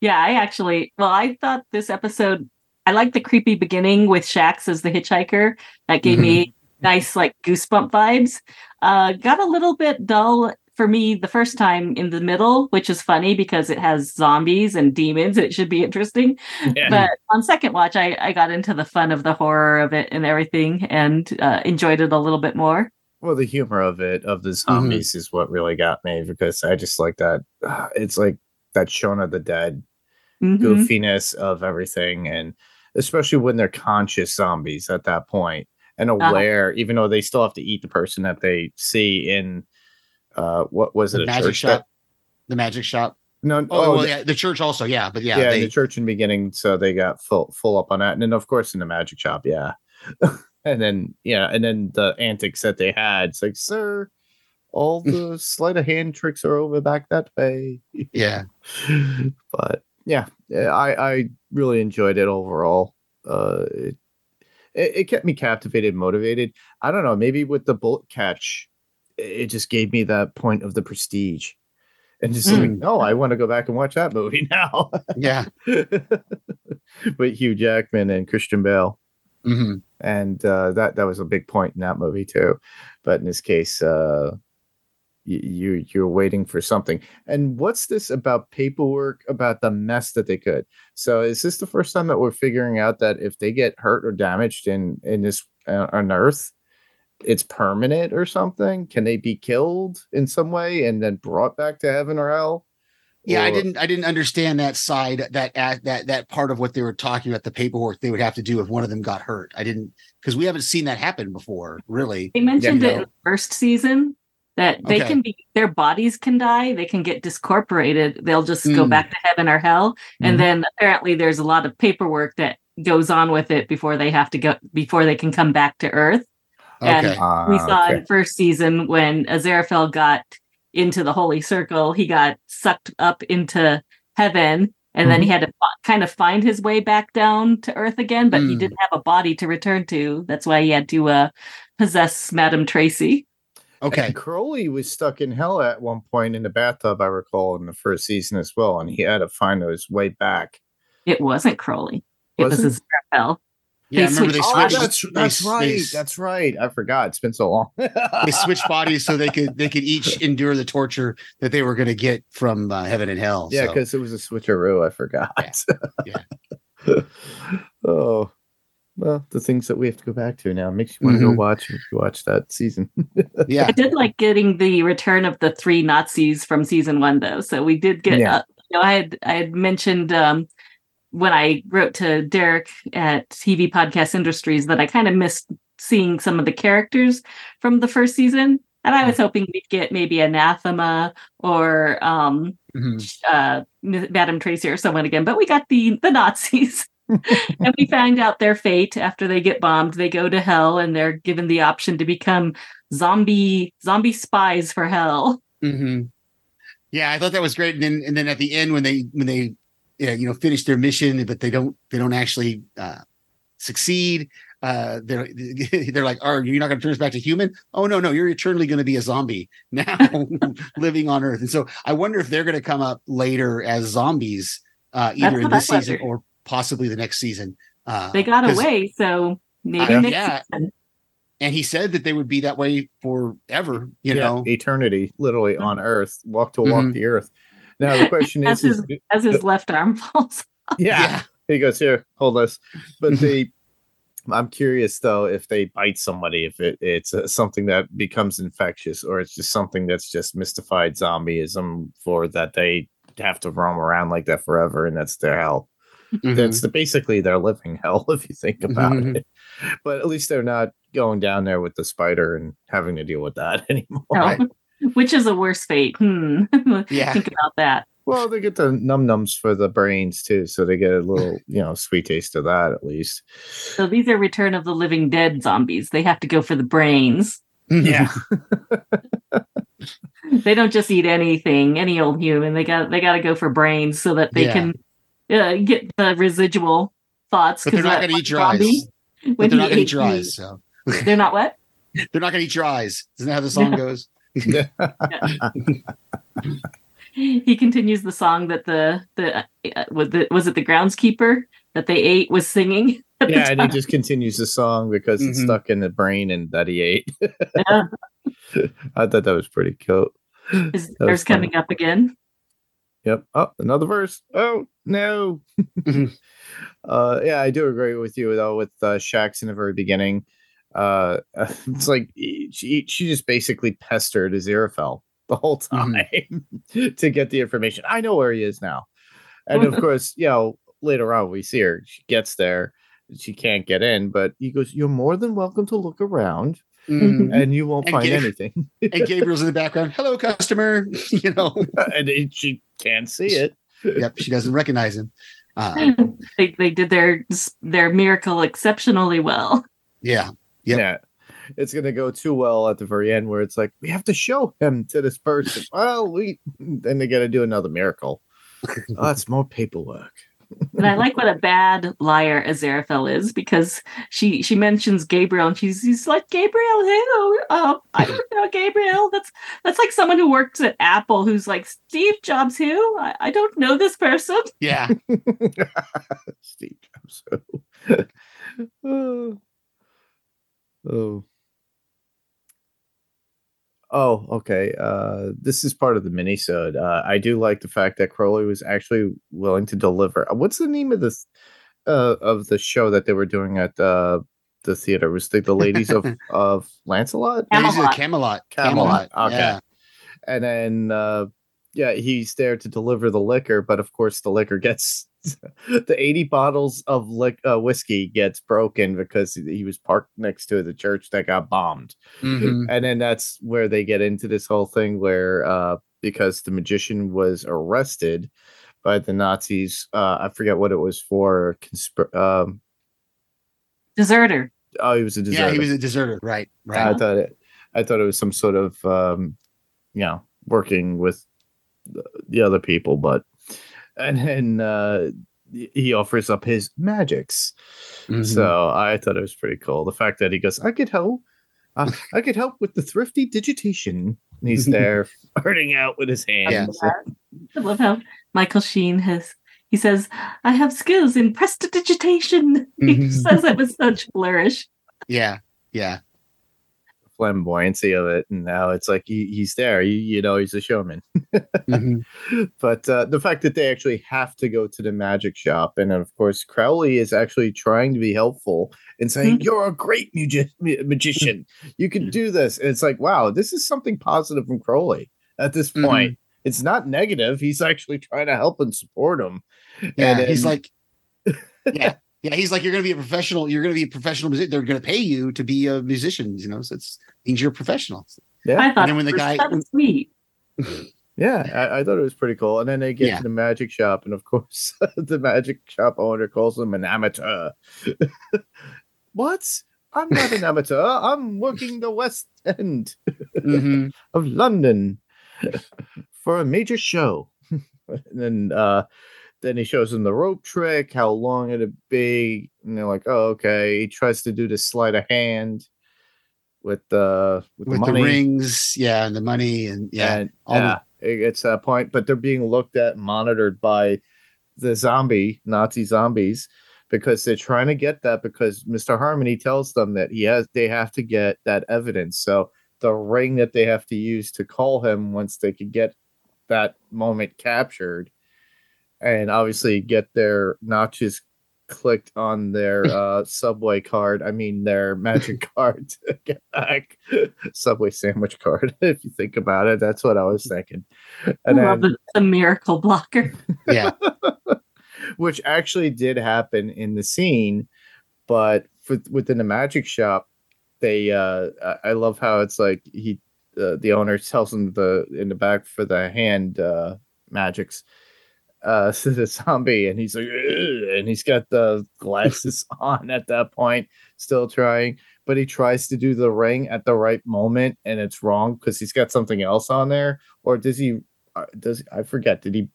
Yeah, I actually, well, I thought this episode, I like the creepy beginning with Shax as the hitchhiker. That gave me nice, like, goosebump vibes. Uh, got a little bit dull for me the first time in the middle, which is funny because it has zombies and demons. And it should be interesting. Yeah. But on second watch, I, I got into the fun of the horror of it and everything and uh, enjoyed it a little bit more. Well, the humor of it, of the zombies, is what really got me because I just like that. Uh, it's like that Shaun of the Dead Mhm. goofiness of everything, and especially when they're conscious zombies at that point and Uh-huh. aware, even though they still have to eat the person that they see in. Uh, what was it? The a magic shop. that- The magic shop. no, Oh, well, the- yeah, the church also, yeah, but yeah, yeah, they, the church in the beginning, so they got full full up on that, and then of course in the magic shop, yeah, and then yeah, and then the antics that they had. It's like, sir, all the sleight of hand tricks are over back that way. yeah, but yeah, yeah, I I really enjoyed it overall. Uh, it, it kept me captivated, motivated. I don't know, maybe with the bullet catch, it just gave me that point of the prestige. And just like, no, I want to go back and watch that movie now. yeah. with Hugh Jackman and Christian Bale, hmm and uh, that that was a big point in that movie too. But in this case, uh, you, you you're waiting for something. And what's this about paperwork about the mess that they could? So is this the first time that we're figuring out that if they get hurt or damaged in in this uh, on Earth, it's permanent or something? Can they be killed in some way and then brought back to heaven or hell? Yeah, I didn't. I didn't understand that side. That that that that part of what they were talking about, the paperwork they would have to do if one of them got hurt. I didn't because we haven't seen that happen before, really. They mentioned Yeah, it no. the first season that they Okay. can be their bodies can die, they can get discorporated, they'll just go Mm. back to heaven or hell. Mhm. And then apparently there's a lot of paperwork that goes on with it before they have to go before they can come back to Earth. And Okay. we Ah, saw okay. in first season when Aziraphale got into the holy circle, he got sucked up into heaven. And then he had to fi- kind of find his way back down to Earth again, but he Mm. didn't have a body to return to. That's why he had to uh, possess Madame Tracy. Okay. And Crowley was stuck in hell at one point in the bathtub, I recall, in the first season as well, and he had to find his way back. It wasn't Crowley. It was Wasn't? Aziraphale. Yeah, I They remember they switched- Oh, switched. that's they- that's they- right. That's right. I forgot. It's been so long. they switched bodies so they could they could each endure the torture that they were going to get from uh, heaven and hell. yeah, so. because it was a switcheroo. I forgot. Yeah. oh, well, the things that we have to go back to now makes you want to go Mhm. watch watch that season. yeah, I did like getting the return of the three Nazis from season one, though. So we did get. Yeah. Uh, you know, I had I had mentioned um, when I wrote to Derek at TV Podcast Industries that I kind of missed seeing some of the characters from the first season, and I was hoping we'd get maybe Anathema or um, Mhm. uh, Madame Tracy or someone again, but we got the the Nazis. And we find out their fate after they get bombed. They go to hell and they're given the option to become zombie zombie spies for hell. hmm Yeah, I thought that was great. And then and then at the end when they when they yeah, you know finish their mission, but they don't they don't actually uh, succeed. Uh, they're they're like, "Are you not going to turn us back to human?" Oh no, no, you're eternally going to be a zombie now, living on Earth. And so I wonder if they're going to come up later as zombies, uh, either in this season or possibly the next season. Uh, They got away, so maybe Uh, next yeah. season. and he said that they would be that way forever. You Yeah, know, eternity, literally on Earth, walk to walk Mhm. the Earth. Now the question As is, is as his left arm falls. yeah, he goes here, hold this. But they, I'm curious though if they bite somebody, if it, it's uh, something that becomes infectious, or it's just something that's just mystified zombieism for that they have to roam around like that forever, and that's their hell. Mhm. That's the, basically their living hell if you think about Mhm. it. But at least they're not going down there with the spider and having to deal with that anymore. No. Right. Which is a worse fate? Hmm. Yeah. Think about that. Well, they get the num nums for the brains too, so they get a little, you know, sweet taste of that at least. So these are Return of the Living Dead zombies. They have to go for the brains. Yeah. They don't just eat anything, any old human. They got they got to go for brains so that they Yeah. can uh, get the residual thoughts. but they're 'cause not that going to eat one dries. zombie, But when they're not going to eat ate dries. meat- So They're not what? they're not going to eat dries. Isn't that how the song No. goes? he continues the song that the the uh, was, the, was it the groundskeeper that they ate was singing. yeah, and he just continues the song because it's Mhm. stuck in the brain and that he ate. Yeah. I thought that was pretty cool. His That was verse funny. coming up again. Yep. Oh, another verse. Oh no. Mhm. uh, yeah, I do agree with you though. With uh, Shax in the very beginning, uh, it's like she she just basically pestered Aziraphale the whole time Mhm. to get the information. I know where he is now, and of course, you know, later on we see her. She gets there. She can't get in, but he goes, "You're more than welcome to look around, Mhm. and you won't And find Gabe- anything." and Gabriel's in the background. Hello, customer. you know, and it- she can't see it. yep, she doesn't recognize him. Uh, They they did their their miracle exceptionally well. yeah, Yep. Yeah. It's gonna go too well at the very end where it's like we have to show him to this person. well, we then they gotta do another miracle. Oh, that's more paperwork. And I like what a bad liar Aziraphale is because she she mentions Gabriel and she's she's like Gabriel who? Oh, oh, I don't know Gabriel. That's that's like someone who works at Apple who's like Steve Jobs who? I, I don't know this person. yeah. Steve Jobs. oh. oh. Oh, okay. Uh, this is part of the minisode. Uh, I do like the fact that Crowley was actually willing to deliver. uh, What's the name of this uh, of the show that they were doing at uh, the theater? Was the, the ladies of of Lancelot? He's a Camelot. Camelot. Camelot, Camelot. okay. Yeah. and then uh yeah he's there to deliver the liquor but of course the liquor gets the 80 bottles of lick uh, whiskey gets broken because he was parked next to the church that got bombed Mhm. and then that's where they get into this whole thing where uh because the magician was arrested by the nazis uh i forget what it was for conspir- um Deserter. oh he was a deserter Yeah, he was a deserter. Right. I Right. thought it. I thought it was some sort of, um, you know, working with the, the other people, but and then uh, he offers up his magics. Mhm. So I thought it was pretty cool. The fact that he goes, I could help. Uh, I could help with the thrifty digitation. And he's there farting out with his hands. Yeah. I love how Michael Sheen has he says, I have skills in prestidigitation. He Mhm. says it with such flourish. yeah. Yeah. Flamboyancy of it, and now it's like he, he's there. You, you know, he's a showman. Mhm. but uh, the fact that they actually have to go to the magic shop, and of course, Crowley is actually trying to be helpful and saying, Mhm. "You're a great magi- magician. You can do this." And it's like, wow, this is something positive from Crowley at this Mhm. point. It's not negative. He's actually trying to help and support him. Yeah. And he's then- like, yeah. Yeah, he's like, you're going to be a professional. You're going to be a professional musician. They're going to pay you to be a musician. You know, so it's means you're a professional. Yeah, I thought then when the was guy- so sweet. yeah, I, I thought it was pretty cool. And then they get Yeah. to the magic shop, and of course, the magic shop owner calls him an amateur. what? I'm not an amateur. I'm working the West End. Mhm. of London. for a major show. and then uh then he shows him the rope trick, how long it'd be, and they're like, "Oh, okay." He tries to do the sleight of hand with the with, with the the, rings, yeah, and the money, and yeah, and all the- yeah, it gets that point, but they're being looked at, monitored by the zombie Nazi zombies because they're trying to get that because Mr. Harmony tells them that he has they have to get that evidence. So the ring that they have to use to call him once they could get that moment captured and obviously get their notches clicked on their uh subway card i mean their magic card to get back. Subway sandwich card if you think about it. That's what i was thinking. And love then the, the miracle blocker. yeah, which actually did happen in the scene but for, within the magic shop they uh i I love how it's like he uh, the owner tells him the in the back for the hand uh magics uh the zombie and he's like and he's got the glasses on at that point still trying but he tries to do the ring at the right moment and it's wrong because he's got something else on there or does he uh, does i forget did he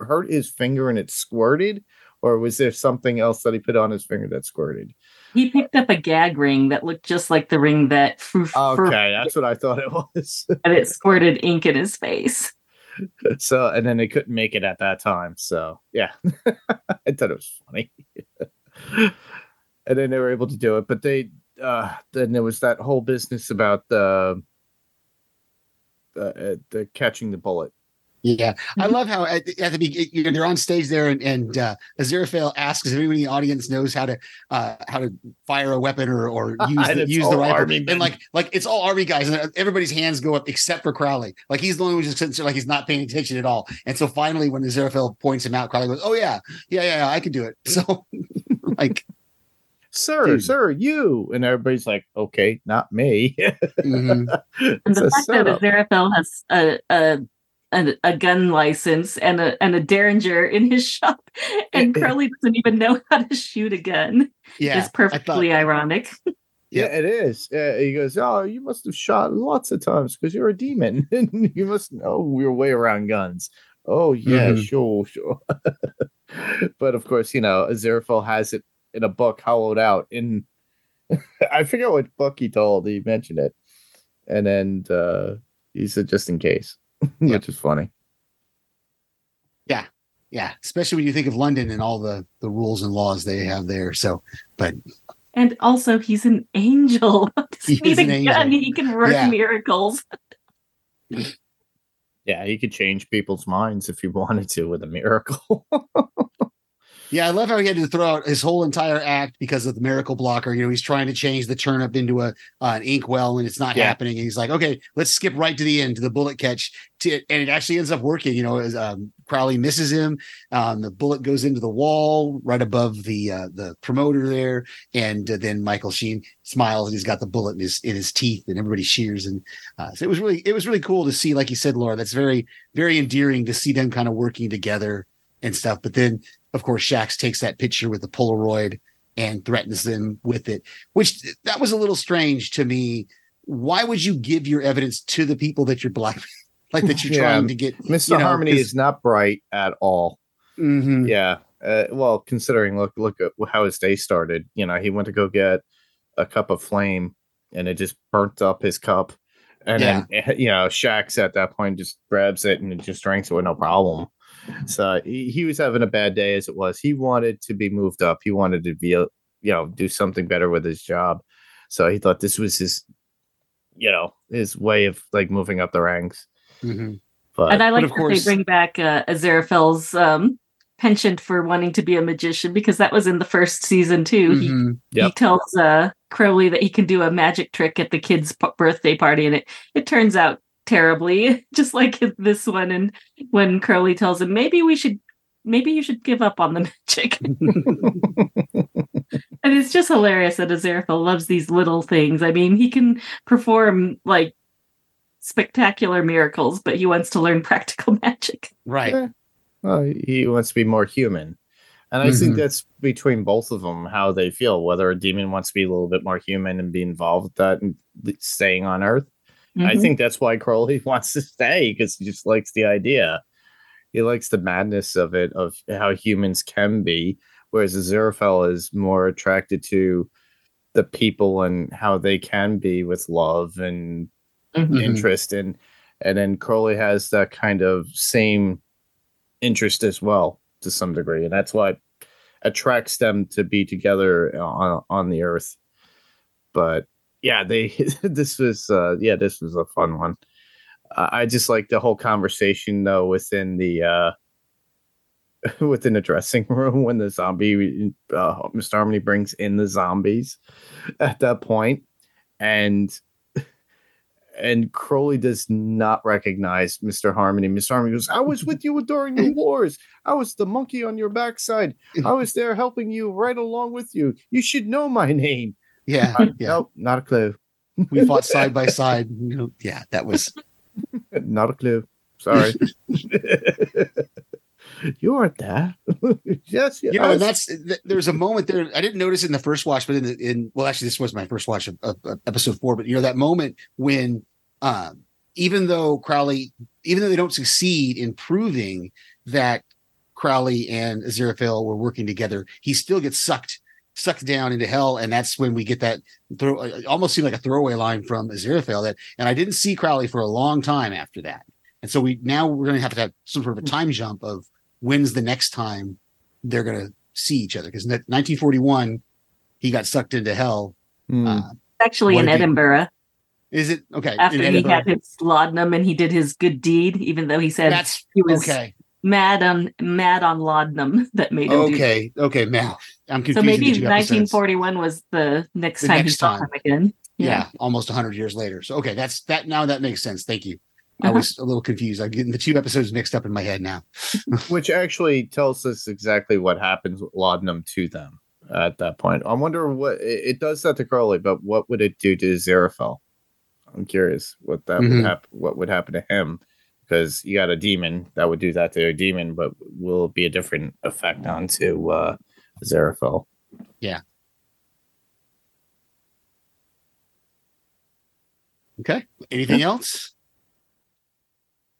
hurt his finger and it squirted or was there something else that he put on his finger that squirted He picked up a gag ring that looked just like the ring that Frou Frou- okay that's what i thought it was and it squirted ink in his face. So and then they couldn't make it at that time. So yeah. I thought it was funny. And then they were able to do it but they uh then there was that whole business about the uh, uh, the catching the bullet yeah. I Mm-hmm. love how at, the- at the beginning you know, they're on stage there, and, and uh, Aziraphale asks if anyone in the audience knows how to uh, how to fire a weapon or or use the, use the rifle, army and like like it's all army guys, and everybody's hands go up except for Crowley. Like he's the only one who just there like he's not paying attention at all. And so finally, when Aziraphale points him out, Crowley goes, "Oh yeah, yeah, yeah, yeah I can do it." So like, sir Dude. sir you and everybody's like okay not me mhm. And the a fact that. Aziraphale has a, a a a gun license and a and a derringer in his shop, and Crowley doesn't even know how to shoot a gun. yeah, it's perfectly ironic. Yeah, it is. Uh, he goes, "Oh, you must have shot lots of times because you're a demon. And you must know your way around guns." Oh yeah, Mhm. sure, sure. but of course, you know, Aziraphale has it in a book hollowed out. In I forget what book he told. He mentioned it, and then uh, he said, "Just in case," which is funny. yeah, yeah, especially when you think of London and all the the rules and laws they have there. So, but And also, he's an angel. Does He he need an a gun? angel. He can work Yeah. miracles. Yeah, he could change people's minds if he wanted to with a miracle. Yeah, I love how he had to throw out his whole entire act because of the miracle blocker. You know, he's trying to change the turnip into a uh, an inkwell, and it's not Yeah. happening. And he's like, "Okay, let's skip right to the end to the bullet catch." To, and it actually ends up working. You know, as um, Crowley misses him, um, the bullet goes into the wall right above the uh, the promoter there, and uh, then Michael Sheen smiles and he's got the bullet in his in his teeth, and everybody cheers. And uh, so it was really it was really cool to see, like you said, Lara. That's very very endearing to see them kind of working together and stuff. But then of course, Shax takes that picture with the Polaroid and threatens them with it, which that was a little strange to me. Why would you give your evidence to the people that you're black, like that you're Yeah, trying to get? Mr. you know, Harmony is not bright at all. Mhm. Yeah. Uh, well, considering look look at how his day started. You know, he went to go get a cup of flame, and it just burnt up his cup. And then you know, Shax at that point just grabs it and just drinks it with no problem. So he, he was having a bad day as it was. He wanted to be moved up. He wanted to be, you know, do something better with his job. So he thought this was his, you know, his way of like moving up the ranks. Mhm. But and I like of that course- they bring back uh, Aziraphale's um, penchant for wanting to be a magician because that was in the first season too. He Mhm. Yep. he tells uh, Crowley that he can do a magic trick at the kid's p- birthday party, and it it turns out terribly, just like this one. And when Crowley tells him, maybe we should, maybe you should give up on the magic, and it's just hilarious that Aziraphale loves these little things. I mean, he can perform like spectacular miracles, but he wants to learn practical magic. Right. Yeah. Well, he wants to be more human. And I think Mhm. that's between both of them how they feel, whether a demon wants to be a little bit more human and be involved with that and staying on Earth, I Mhm. think that's why Crowley wants to stay because he just likes the idea. He likes the madness of it, of how humans can be, whereas Aziraphale is more attracted to the people and how they can be with love and Mhm. Mhm. interest and and then Crowley has that kind of same interest as well to some degree and that's what attracts them to be together on on the earth but yeah they this was uh yeah this was a fun one uh, i just like the whole conversation though within the uh within the dressing room when the zombie uh mr harmony brings in the zombies at that point and and Crowley does not recognize Mr. Harmony. Mr. Harmony goes, I was with you during the wars. I was the monkey on your backside. I was there helping you right along with you. You should know my name. Yeah, yeah. Nope, not a clue. We fought side by side. You know, yeah, that was Not a clue. Sorry. you aren't that. yes, you know, and that's th- there's a moment there. I didn't notice in the first watch, but in the in well, actually, this was my first watch of, of, of episode four. But you know that moment when, um, even though Crowley, even though they don't succeed in proving that Crowley and Aziraphale were working together, he still gets sucked sucked down into hell, and that's when we get that throw. Almost seemed like a throwaway line from Aziraphale that, and I didn't see Crowley for a long time after that. And so we now we're going to have to have some sort of a time jump of when's the next time they're going to see each other because 1941 he got sucked into hell. Hmm. Uh, Actually, in if he- Edinburgh, is it okay? after he had his laudanum and he did his good deed, even though he said that's he was okay. Mad on mad on laudanum that made him do Okay, okay. Now I'm confused. So maybe 1941 was the next The time he saw time. him again. Yeah. almost 100 years later. So okay, that's that. Now that makes sense. Thank you. I Uh-huh. was a little confused. I'm getting the two episodes mixed up in my head now. Which actually tells us exactly what happens with laudanum to them at that point. I wonder what it, it does that to Crowley, but what would it do to Aziraphale? I'm curious what that Mhm. would happen. What would happen to him? Because you got a demon that would do that to a demon, but will be a different effect onto uh, Aziraphale? Yeah. Okay. Anything else?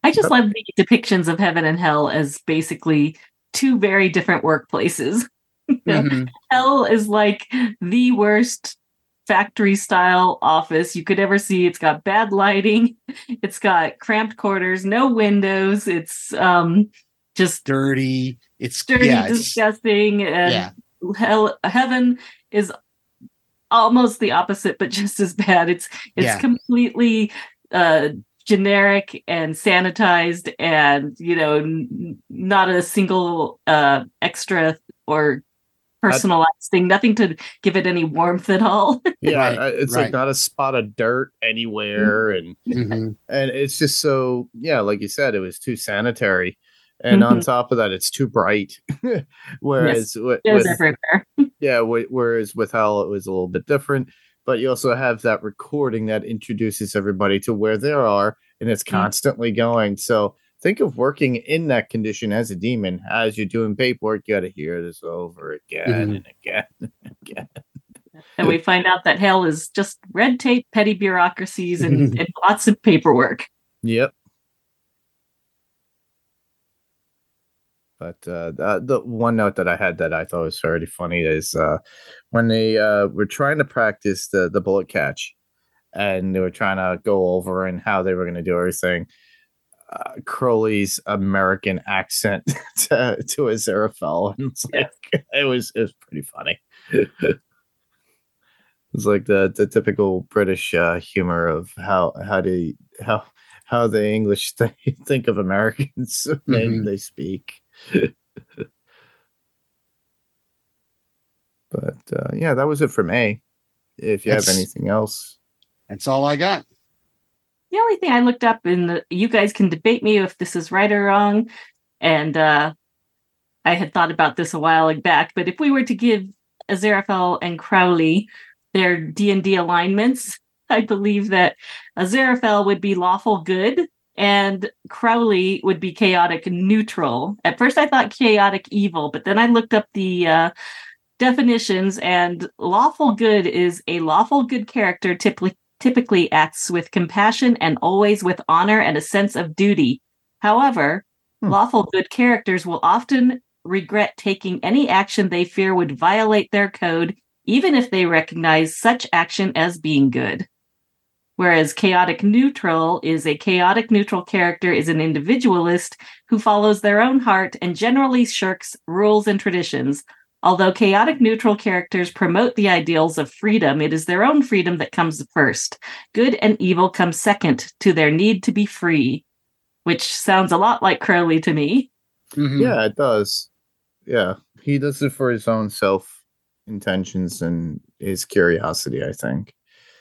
I just love the depictions of heaven and hell as basically two very different workplaces. Mhm. Hell is like the worst factory style office you could ever see. It's got bad lighting, it's got cramped quarters, no windows, it's um just Dirty. It's dirty, yeah. Disgusting, and yeah. hell heaven is almost the opposite but just as bad it's it's Yeah. completely uh generic and sanitized and you know n- not a single uh extra or personalized thing nothing to give it any warmth at all Yeah, Right, uh, it's right. like not a spot of dirt anywhere, and Mhm. and it's just so yeah, like you said, it was too sanitary, and on Mhm. top of that, it's too bright. whereas with, it was with- everywhere yeah, wh- whereas with Hell, it was a little bit different. But you also have that recording that introduces everybody to where they are, and it's Mm. constantly going. So think of working in that condition as a demon. As you're doing paperwork, you got to hear this over again Mhm. and again and again. and we find out that hell is just red tape petty bureaucracies and, and lots of paperwork Yep. But uh, the, the one note that I had that I thought was very funny is uh, when they uh, were trying to practice the the bullet catch, and they were trying to go over and how they were going to do everything. Uh, Crowley's American accent to to Aziraphale, and it's like it was it was pretty funny. It's like the the typical British uh, humor of how how they how how the English th- think of Americans when Mhm. they speak. but uh, yeah, that was it for me. If you have anything else, That's all I got. The only thing I looked up in the you guys can debate me if this is right or wrong. And uh I had thought about this a while back, but if we were to give Aziraphale and Crowley their D and D alignments, I believe that Aziraphale would be lawful good and Crowley would be chaotic neutral. At first I thought chaotic evil, but then I looked up the uh definitions and lawful good is a lawful good character typically typically acts with compassion and always with honor and a sense of duty. However, Hmm. lawful good characters will often regret taking any action they fear would violate their code, even if they recognize such action as being good. Whereas chaotic neutral is a chaotic neutral character is an individualist who follows their own heart and generally shirks rules and traditions. Although chaotic neutral characters promote the ideals of freedom, it is their own freedom that comes first. Good and evil come second to their need to be free, which sounds a lot like Crowley to me. Mhm. Yeah, it does. Yeah, he does it for his own self intentions and his curiosity. I think.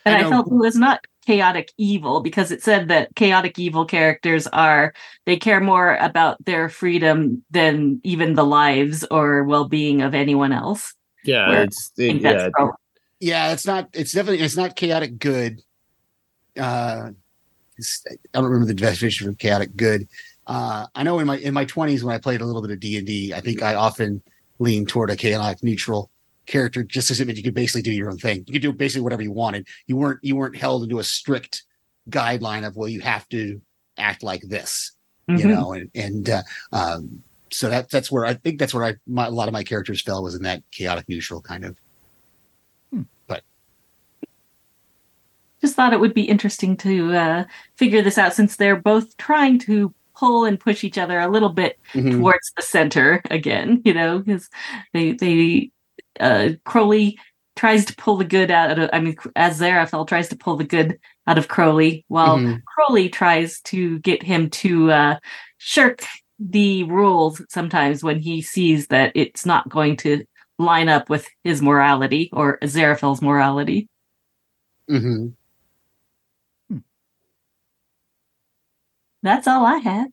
And I I, know- felt it was not chaotic evil because it said that chaotic evil characters are they care more about their freedom than even the lives or well-being of anyone else. Yeah, Where it's it, yeah, Crowley. yeah it's not it's definitely it's not chaotic good uh it's- i don't remember the definition of chaotic good uh i know in my in my 20s when i played a little bit of d&d i think i often leaned toward a chaotic neutral character just as it meant you could basically do your own thing you could do basically whatever you wanted you weren't you weren't held into a strict guideline of well you have to act like this you Mhm. know and and uh, um so that that's where i think that's where i my, a lot of my characters fell was in that chaotic neutral kind of but just thought it would be interesting to uh, figure this out since they're both trying to pull and push each other a little bit Mhm. towards the center again you know because they they uh crowley tries to pull the good out of i mean as Aziraphale tries to pull the good out of crowley while Mhm. crowley tries to get him to uh shirk the rules sometimes when he sees that it's not going to line up with his morality or Aziraphale's morality Mhm. that's all i had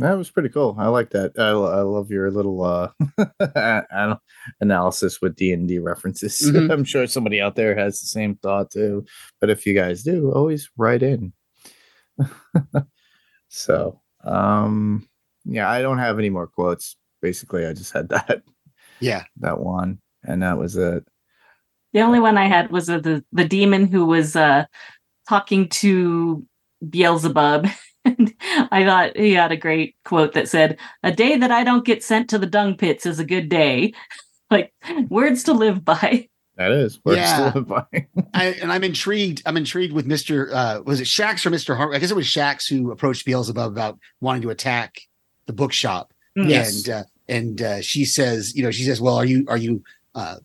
That was pretty cool. I like that. I, I love your little uh analysis with D and D references. Mhm. I'm sure somebody out there has the same thought too. But if you guys do, always write in. so, um, yeah, I don't have any more quotes. Basically, I just had that Yeah. that one, and that was it. The only one I had was uh, the the demon who was uh, talking to Beelzebub. And I thought he had a great quote that said, "A day that I don't get sent to the dung pits is a good day." like words to live by. That is. We're Yeah. still by. I, and I'm intrigued. I'm intrigued with Mr. Uh, was it Shax or Mr. Hart? I guess it was Shax who approached Beelzebub about wanting to attack the bookshop. Yes. And uh, and uh, she says, you know, she says, "Well, are you are you uh,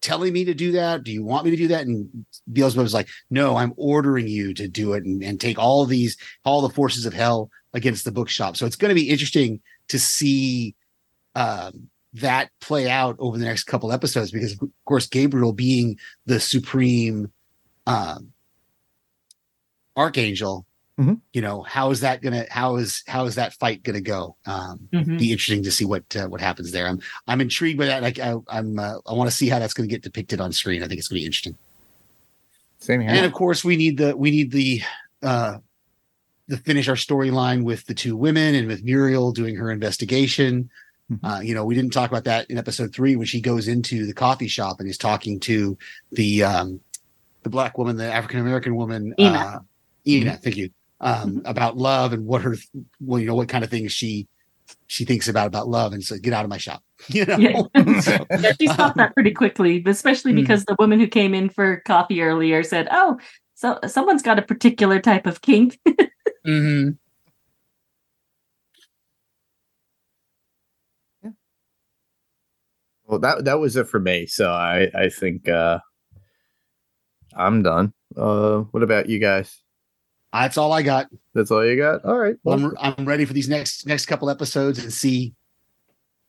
telling me to do that? Do you want me to do that?" And Beelzebub's like, "No, I'm ordering you to do it and, and take all these all the forces of hell against the bookshop." So it's going to be interesting to see um, that play out over the next couple episodes because, of course, Gabriel being the supreme um, archangel. Mhm. You know how is that gonna how is how is that fight gonna go? Um, Mhm. be interesting to see what uh, what happens there. I'm I'm intrigued by that. Like I, I'm uh, I want to see how that's going to get depicted on screen. I think it's going to be interesting. Same here. And of course, we need the we need the uh the finish our storyline with the two women and with Muriel doing her investigation. Mhm. Uh, you know, we didn't talk about that in episode three when she goes into the coffee shop and is talking to the um the black woman, the African American woman, Ina. uh, Ina. Thank you. Um, about love and what her well, you know, what kind of things she she thinks about about love, and so get out of my shop. You know. Yeah. So, Yeah, she stopped that pretty quickly, especially Mm. because the woman who came in for coffee earlier said, "Oh, so someone's got a particular type of kink." mm-hmm. Well, that that was it for me. So I I think uh I'm done. Uh, what about you guys? That's all I got. That's all you got. All right. Well, I'm, I'm ready for these next next couple episodes and see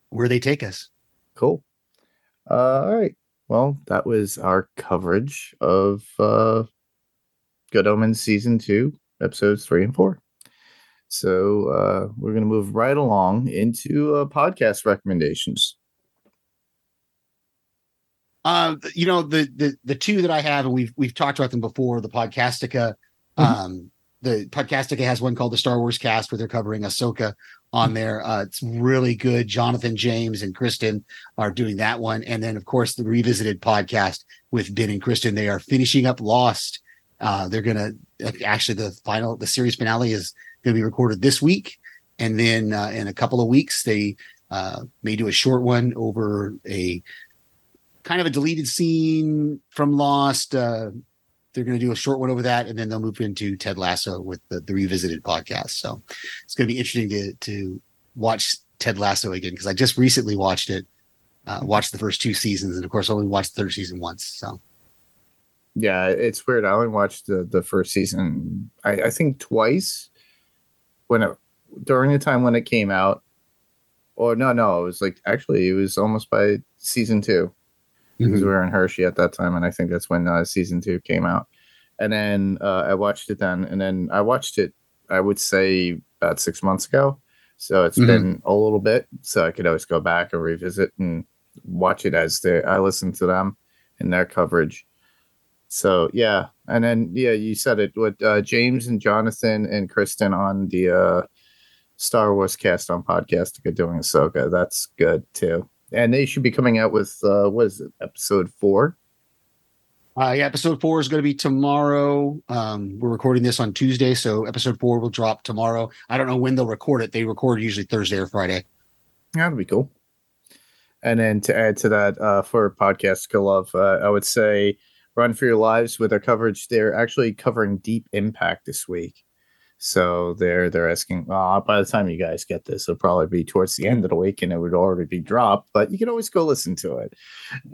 where they take us. cool. Uh, all right. Well, that was our coverage of uh, Good Omens season two, episodes three and four. So uh, we're gonna move right along into uh, podcast recommendations. Uh, you know the the the two that I have, and we've we've talked about them before. The Podcastica, Mhm. um, the Podcastica has one called the Star Wars Cast where they're covering Ahsoka on there. Uh, it's really good. Jonathan James and Kristen are doing that one, and then of course the revisited podcast with Ben and Kristen. They are finishing up Lost. Uh, they're gonna actually the final the series finale is going to be recorded this week, and then uh, in a couple of weeks they uh, may do a short one over a kind of a deleted scene from Lost. They're going to do a short one over that, and then they'll move into Ted Lasso with the, the revisited podcast. So it's going to be interesting to to watch Ted Lasso again because I just recently watched it, uh, watched the first two seasons, and of course only watched the third season once. So yeah, it's weird. I only watched the the first season. I, I think twice when it during the time when it came out. Or no, no, it was like actually it was almost by season 2 because Mhm. we were in Hershey at that time, and I think that's when uh, season two came out. And then uh, I watched it then, and then I watched it. I would say about six months ago. So it's Mhm. been a little bit. So I could always go back and revisit and watch it as they. I listen to them and their coverage. So yeah, and then yeah, you said it with uh, James and Jonathan and Kristen on the uh, Star Wars cast on podcast doing Ahsoka. That's good too. And they should be coming out with uh, what is it, episode four? Uh, yeah, episode four is going to be tomorrow. Um, we're recording this on Tuesday, so episode four will drop tomorrow. I don't know when they'll record it. They record usually Thursday or Friday. That'd be cool. And then to add to that, uh, for podcast love, uh, I would say Run for Your Lives with their coverage. They're actually covering Deep Impact this week. So they're they're asking. Uh, by the time you guys get this, it'll probably be towards the end of the week, and it would already be dropped. But you can always go listen to it,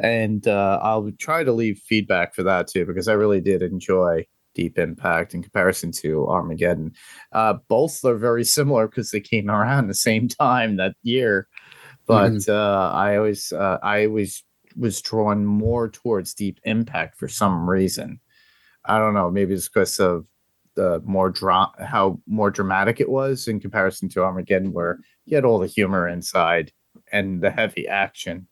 and uh, I'll try to leave feedback for that too because I really did enjoy Deep Impact in comparison to Armageddon. Uh, both are very similar because they came around the same time that year, but uh, I always uh, I always was drawn more towards Deep Impact for some reason. I don't know. Maybe it's because of the more dra- how more dramatic it was in comparison to Armageddon, where you had all the humor inside and the heavy action.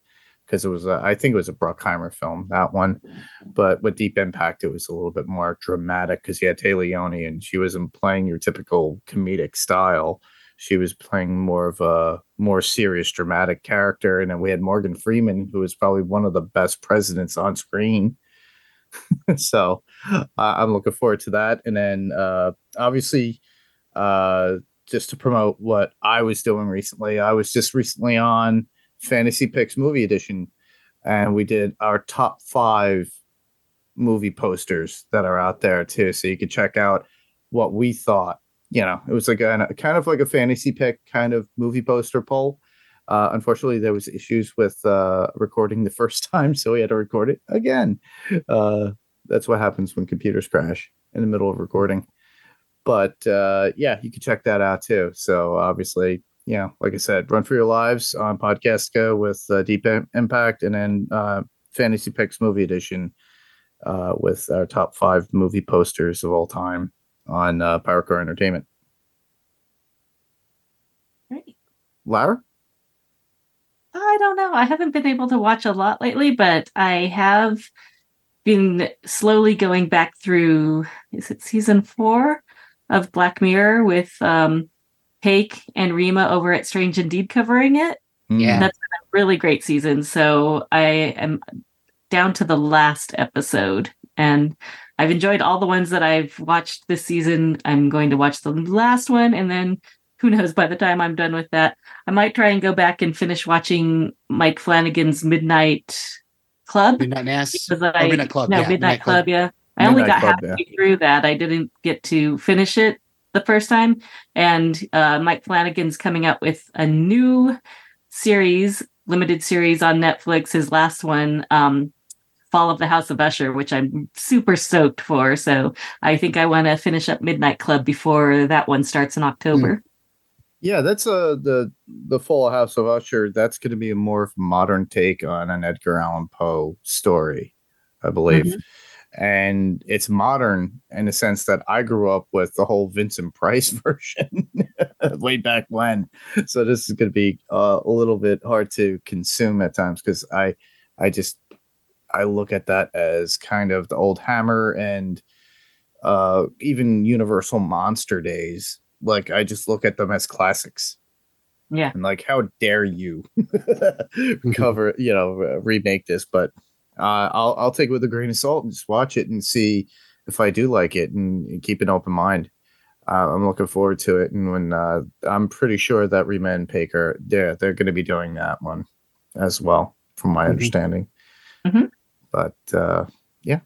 Because it was, a, I think it was a Bruckheimer film, that one. But with Deep Impact, it was a little bit more dramatic because you had Téa Leoni and she wasn't playing your typical comedic style. She was playing more of a more serious, dramatic character. And then we had Morgan Freeman, who was probably one of the best presidents on screen. so uh, I'm looking forward to that. And then uh, obviously, uh, just to promote what I was doing recently, I was just recently on Fantasy Picks Movie Edition, and we did our top five movie posters that are out there too. So you could check out what we thought. You know, it was like a kind of like a fantasy pick kind of movie poster poll. Uh, unfortunately, there was issues with uh, recording the first time, so we had to record it again. Uh, that's what happens when computers crash in the middle of recording. But uh, yeah, you can check that out too. So obviously, you know, like I said, Run for Your Lives on Podcastica with uh, Deep Impact, and then uh, Fantasy Picks Movie Edition uh, with our top five movie posters of all time on uh, Pirate Corps Entertainment. Great. Lara? I don't know. I haven't been able to watch a lot lately, but I have been slowly going back through is it season four of Black Mirror with um Hake and Rima over at Strange Indeed covering it. Yeah. That's been a really great season. So I am down to the last episode and I've enjoyed all the ones that I've watched this season. I'm going to watch the last one and then who knows by the time I'm done with that, I might try and go back and finish watching Mike Flanagan's Midnight Club. Midnight Mass. because Or I- Midnight Club. No, yeah, Midnight, Club, yeah. I only got Club, halfway through that. I didn't get to finish it the first time. And uh, Mike Flanagan's coming out with a new series, limited series on Netflix. His last one, um, Fall of the House of Usher, which I'm super stoked for. So I think I want to finish up Midnight Club before that one starts in October. Yeah, that's uh the the Full House of Usher. That's going to be a more modern take on an Edgar Allan Poe story, I believe. And it's modern in the sense that I grew up with the whole Vincent Price version way back when. So this is going to be uh, a little bit hard to consume at times because I I just I look at that as kind of the old Hammer and uh, even Universal Monster Days. Like I just look at them as classics. Yeah. And like, how dare you cover, you know, remake this? But uh, I'll I'll take it with a grain of salt and just watch it and see if I do like it and, and keep an open mind. Uh, I'm looking forward to it, and when uh, I'm pretty sure that Rima and Paker, they're they're going to be doing that one as well, from my Mhm. understanding. Mhm. But uh, yeah.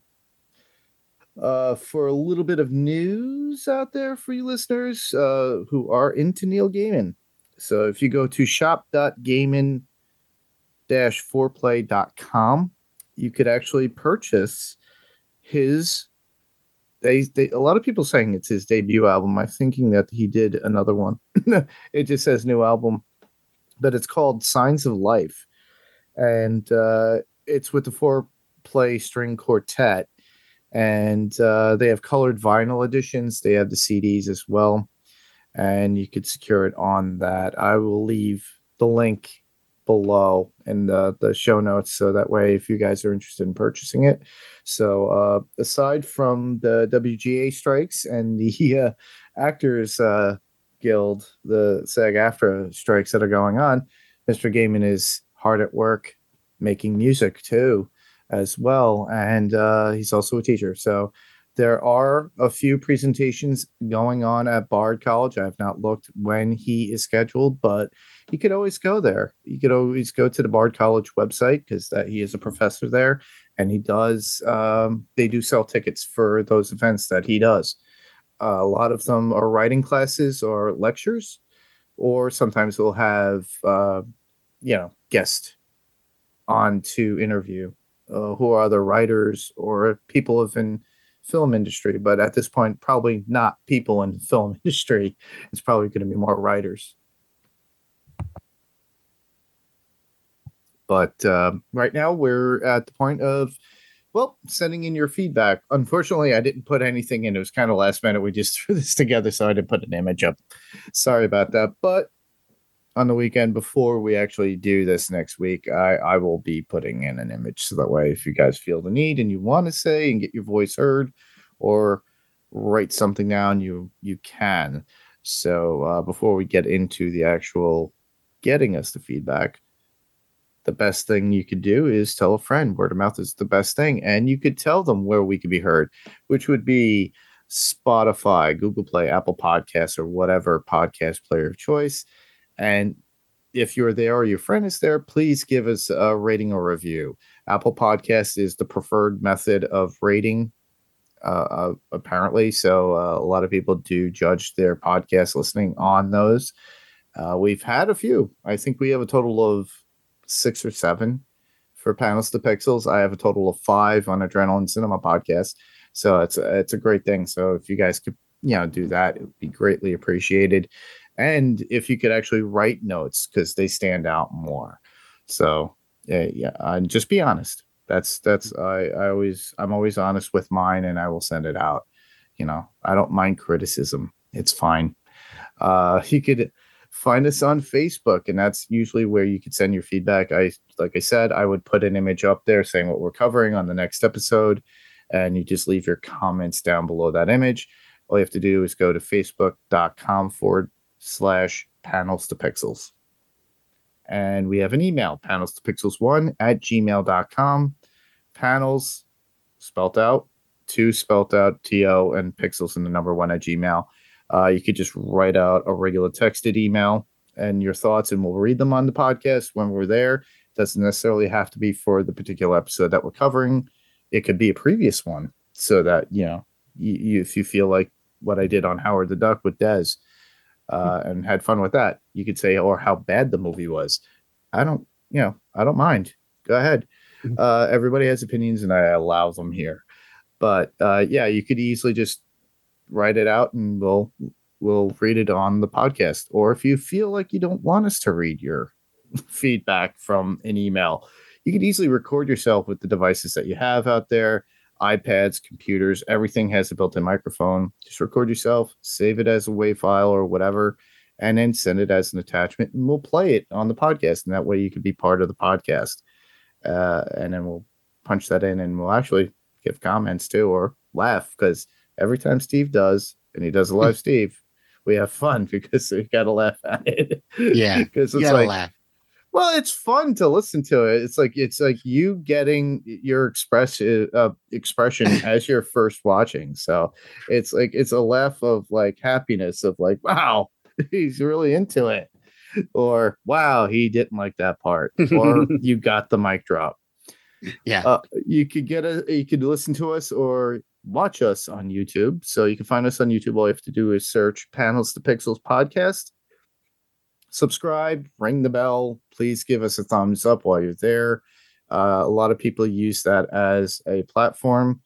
Uh, for a little bit of news out there for you listeners uh, who are into Neil Gaiman. So if you go to shop.gaiman fourplay.com, you could actually purchase his they, they a lot of people saying it's his debut album. I'm thinking that he did another one. it just says new album, but it's called Signs of Life, and uh, it's with the four play string quartet, and uh, they have colored vinyl editions. They have the CDs as well, and you could secure it on that. I will leave the link below in the, the show notes so that way if you guys are interested in purchasing it so uh aside from the wga strikes and the uh, actors uh guild the sag aftra strikes that are going on mr gaiman is hard at work making music too as well and uh he's also a teacher so there are a few presentations going on at bard college i have not looked when he is scheduled but you could always go there. You could always go to the Bard College website because that he is a professor there, and he does. Um, they do sell tickets for those events that he does. Uh, a lot of them are writing classes or lectures, or sometimes we'll have, uh, you know, guest on to interview uh, who are other writers or people of in film industry. But at this point, probably not people in film industry. It's probably going to be more writers. But um, right now we're at the point of, well, sending in your feedback. Unfortunately, I didn't put anything in. It was kind of last minute. We just threw this together, so I didn't put an image up. Sorry about that. But on the weekend before we actually do this next week, I, I will be putting in an image. So that way, if you guys feel the need and you want to say and get your voice heard or write something down, you you can. So uh, before we get into the actual getting us the feedback, the best thing you could do is tell a friend. Word of mouth is the best thing. And you could tell them where we could be heard, which would be Spotify, Google Play, Apple Podcasts, or whatever podcast player of choice. And if you're there or your friend is there, please give us a rating or review. Apple Podcast is the preferred method of rating, uh, uh, apparently. So uh, a lot of people do judge their podcast listening on those. Uh, we've had a few. I think we have a total of six or seven for panels to pixels. I have a total of five on Adrenaline Cinema podcast. So it's a, it's a great thing. So if you guys could you know do that, it would be greatly appreciated. And if you could actually write notes because they stand out more. So yeah, yeah, and just be honest. That's that's I I always I'm always honest with mine, and I will send it out. You know, I don't mind criticism. It's fine. Uh, you could find us on Facebook, and that's usually where you could send your feedback. I like I said, I would put an image up there saying what we're covering on the next episode, and you just leave your comments down below that image. All you have to do is go to facebook.com forward slash panels to pixels. And we have an email, panels to pixels one at gmail.com. Panels spelt out, two spelt out, TO, and pixels in the number one at gmail. Uh, you could just write out a regular texted email and your thoughts, and we'll read them on the podcast when we're there. Doesn't necessarily have to be for the particular episode that we're covering. It could be a previous one, so that you know, you, you, if you feel like what I did on Howard the Duck with Dez, uh, and had fun with that, you could say, or how bad the movie was. I don't, you know, I don't mind. Go ahead. Uh, everybody has opinions, and I allow them here. But uh, yeah, you could easily just write it out and we'll we'll read it on the podcast. Or if you feel like you don't want us to read your feedback from an email, you could easily record yourself with the devices that you have out there iPads, computers, everything has a built in microphone. Just record yourself, save it as a WAV file or whatever, and then send it as an attachment, and we'll play it on the podcast. And that way you can be part of the podcast. Uh, and then we'll punch that in and we'll actually give comments too or laugh because every time Steve does, and he does a live Steve, we have fun because we got to laugh at it. Yeah, because You it's gotta like, laugh. Well, it's fun to listen to it. It's like it's like you getting your express uh, expression as you're first watching. So it's like it's a laugh of like happiness of like, wow, he's really into it, or wow, he didn't like that part, or you got the mic drop. Yeah. Uh, you could get a you could listen to us or watch us on YouTube. So you can find us on YouTube. All you have to do is search Panels to Pixels podcast. Subscribe, ring the bell. Please give us a thumbs up while you're there. Uh, a lot of people use that as a platform.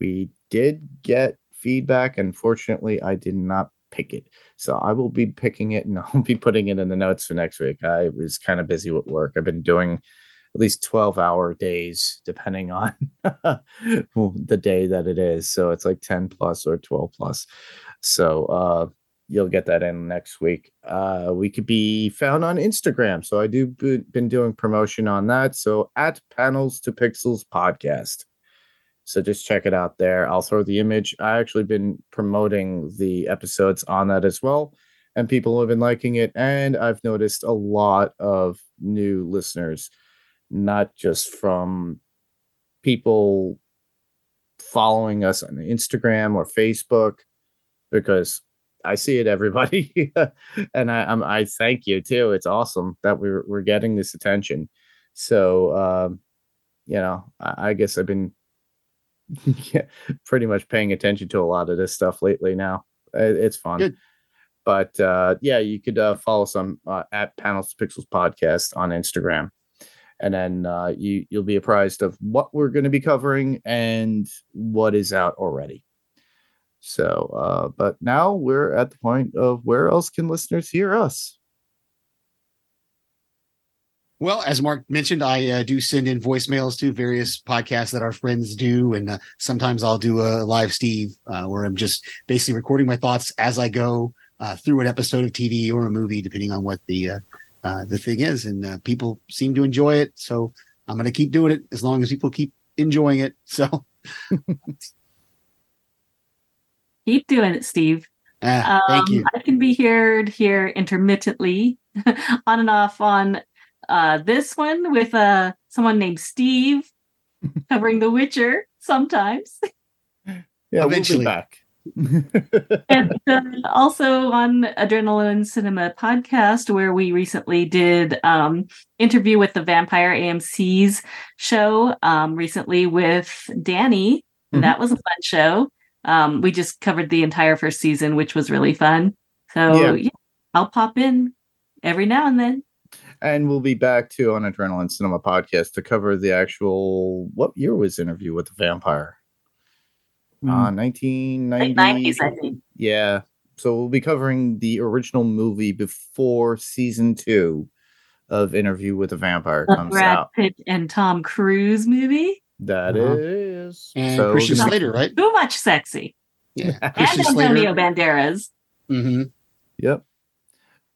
We did get feedback. Unfortunately, I did not pick it. So I will be picking it and I'll be putting it in the notes for next week. I was kind of busy with work. I've been doing at least 12 hour days, depending on the day that it is. So it's like 10 plus or 12 plus. So uh, you'll get that in next week. Uh, we could be found on Instagram. So I do b- been doing promotion on that. So at Panels to Pixels podcast. So just check it out there. I'll throw the image. I actually been promoting the episodes on that as well. And people have been liking it. And I've noticed a lot of new listeners not just from people following us on Instagram or Facebook, because I see it, everybody, and I I'm, I thank you too. It's awesome that we're we're getting this attention. So, um, you know, I, I guess I've been yeah, pretty much paying attention to a lot of this stuff lately. Now It- it's fun. Good. But uh, yeah, you could uh, follow us on uh, at Panels to Pixels podcast on Instagram and then uh, you you'll be apprised of what we're going to be covering and what is out already. So, uh, but now we're at the point of where else can listeners hear us? Well, as Mark mentioned, I uh, do send in voicemails to various podcasts that our friends do, and uh, sometimes I'll do a live Steve uh, where I'm just basically recording my thoughts as I go uh, through an episode of TV or a movie, depending on what the uh, uh, the thing is. And uh, people seem to enjoy it, so I'm going to keep doing it as long as people keep enjoying it. So, Keep doing it, Steve. uh, thank Um, you. I can be heard here intermittently, on and off on uh, this one with uh, someone named Steve covering The Witcher sometimes, Yeah, Eventually. we'll be back. and uh, also on Adrenaline Cinema podcast, where we recently did um, interview with the Vampire AMC's show um, recently with Danny. Mhm. That was a fun show. Um, we just covered the entire first season, which was really fun. So Yeah. yeah, I'll pop in every now and then. and we'll be back too on Adrenaline Cinema podcast to cover the actual what year was interview with the vampire? Uh, Late 1990. 90s, I think. Yeah. So we'll be covering the original movie before season two of Interview with a Vampire The comes Brad out. Pitt and Tom Cruise movie. That Uh-huh. is And so Christian Slater, right? Too much sexy. Yeah, And Christian Antonio Slater. Banderas. hmm Yep.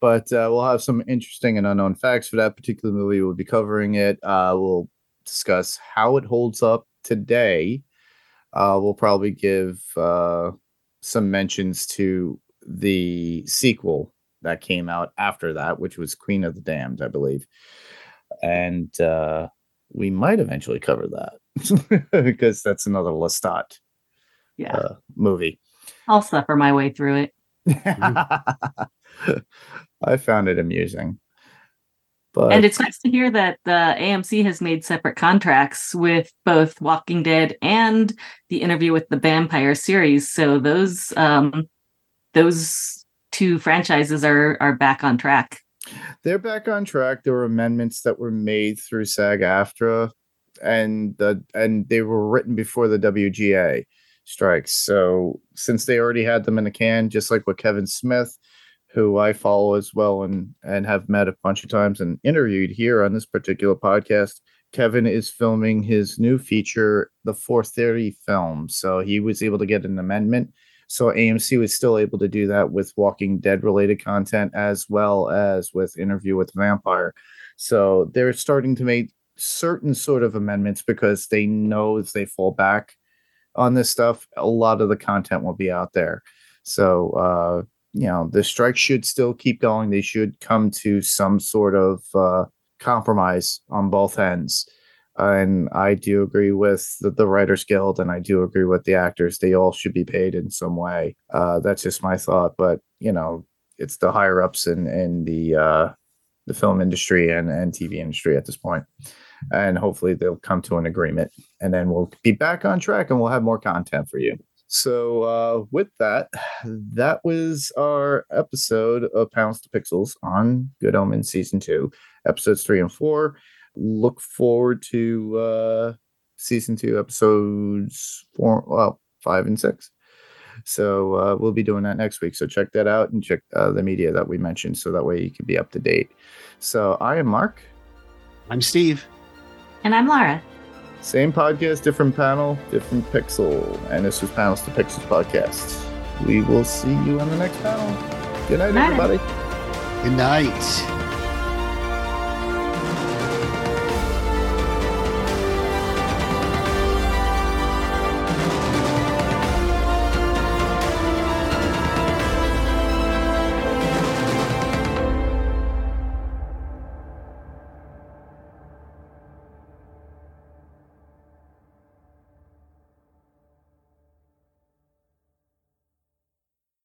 But uh, we'll have some interesting and unknown facts for that particular movie. We'll be covering it. Uh, we'll discuss how it holds up today. Uh, we'll probably give uh, some mentions to the sequel that came out after that, which was Queen of the Damned, I believe. And uh, we might eventually cover that because that's another Lestat Yeah, uh, movie. I'll suffer my way through it. I found it amusing. But and it's nice to hear that the AMC has made separate contracts with both Walking Dead and the interview with the Vampire series. So those um those two franchises are are back on track. they're back on track. There were amendments that were made through SAG AFTRA and the and they were written before the WGA strikes. So since they already had them in the can, just like with Kevin Smith, who I follow as well and and have met a bunch of times and interviewed here on this particular podcast. Kevin is filming his new feature, the 430 film. So he was able to get an amendment. So AMC was still able to do that with Walking Dead related content as well as with Interview with the Vampire. So they're starting to make certain sort of amendments because they know if they fall back, on this stuff, a lot of the content will be out there. So, uh, you know, the strike should still keep going. They should come to some sort of uh, compromise on both ends. And I do agree with the, the, Writers Guild, and I do agree with the actors. They all should be paid in some way. Uh, that's just my thought. But you know, it's the higher ups in in the uh, the film industry and and TV industry at this point and hopefully they'll come to an agreement and then we'll be back on track and we'll have more content for you. So uh, with that that was our episode of pounds to pixels on good omen season two episodes three and four. Look forward to uh, season two episodes four well five and six. So uh, we'll be doing that next week. So check that out and check uh, the media that we mentioned so that way you can be up to date. So i am mark. I'm steve and I'm Lara. Same podcast, different panel, different pixel. And this was Panels to Pixels podcast. We will see you on the next panel. Good night, night. everybody. Good night.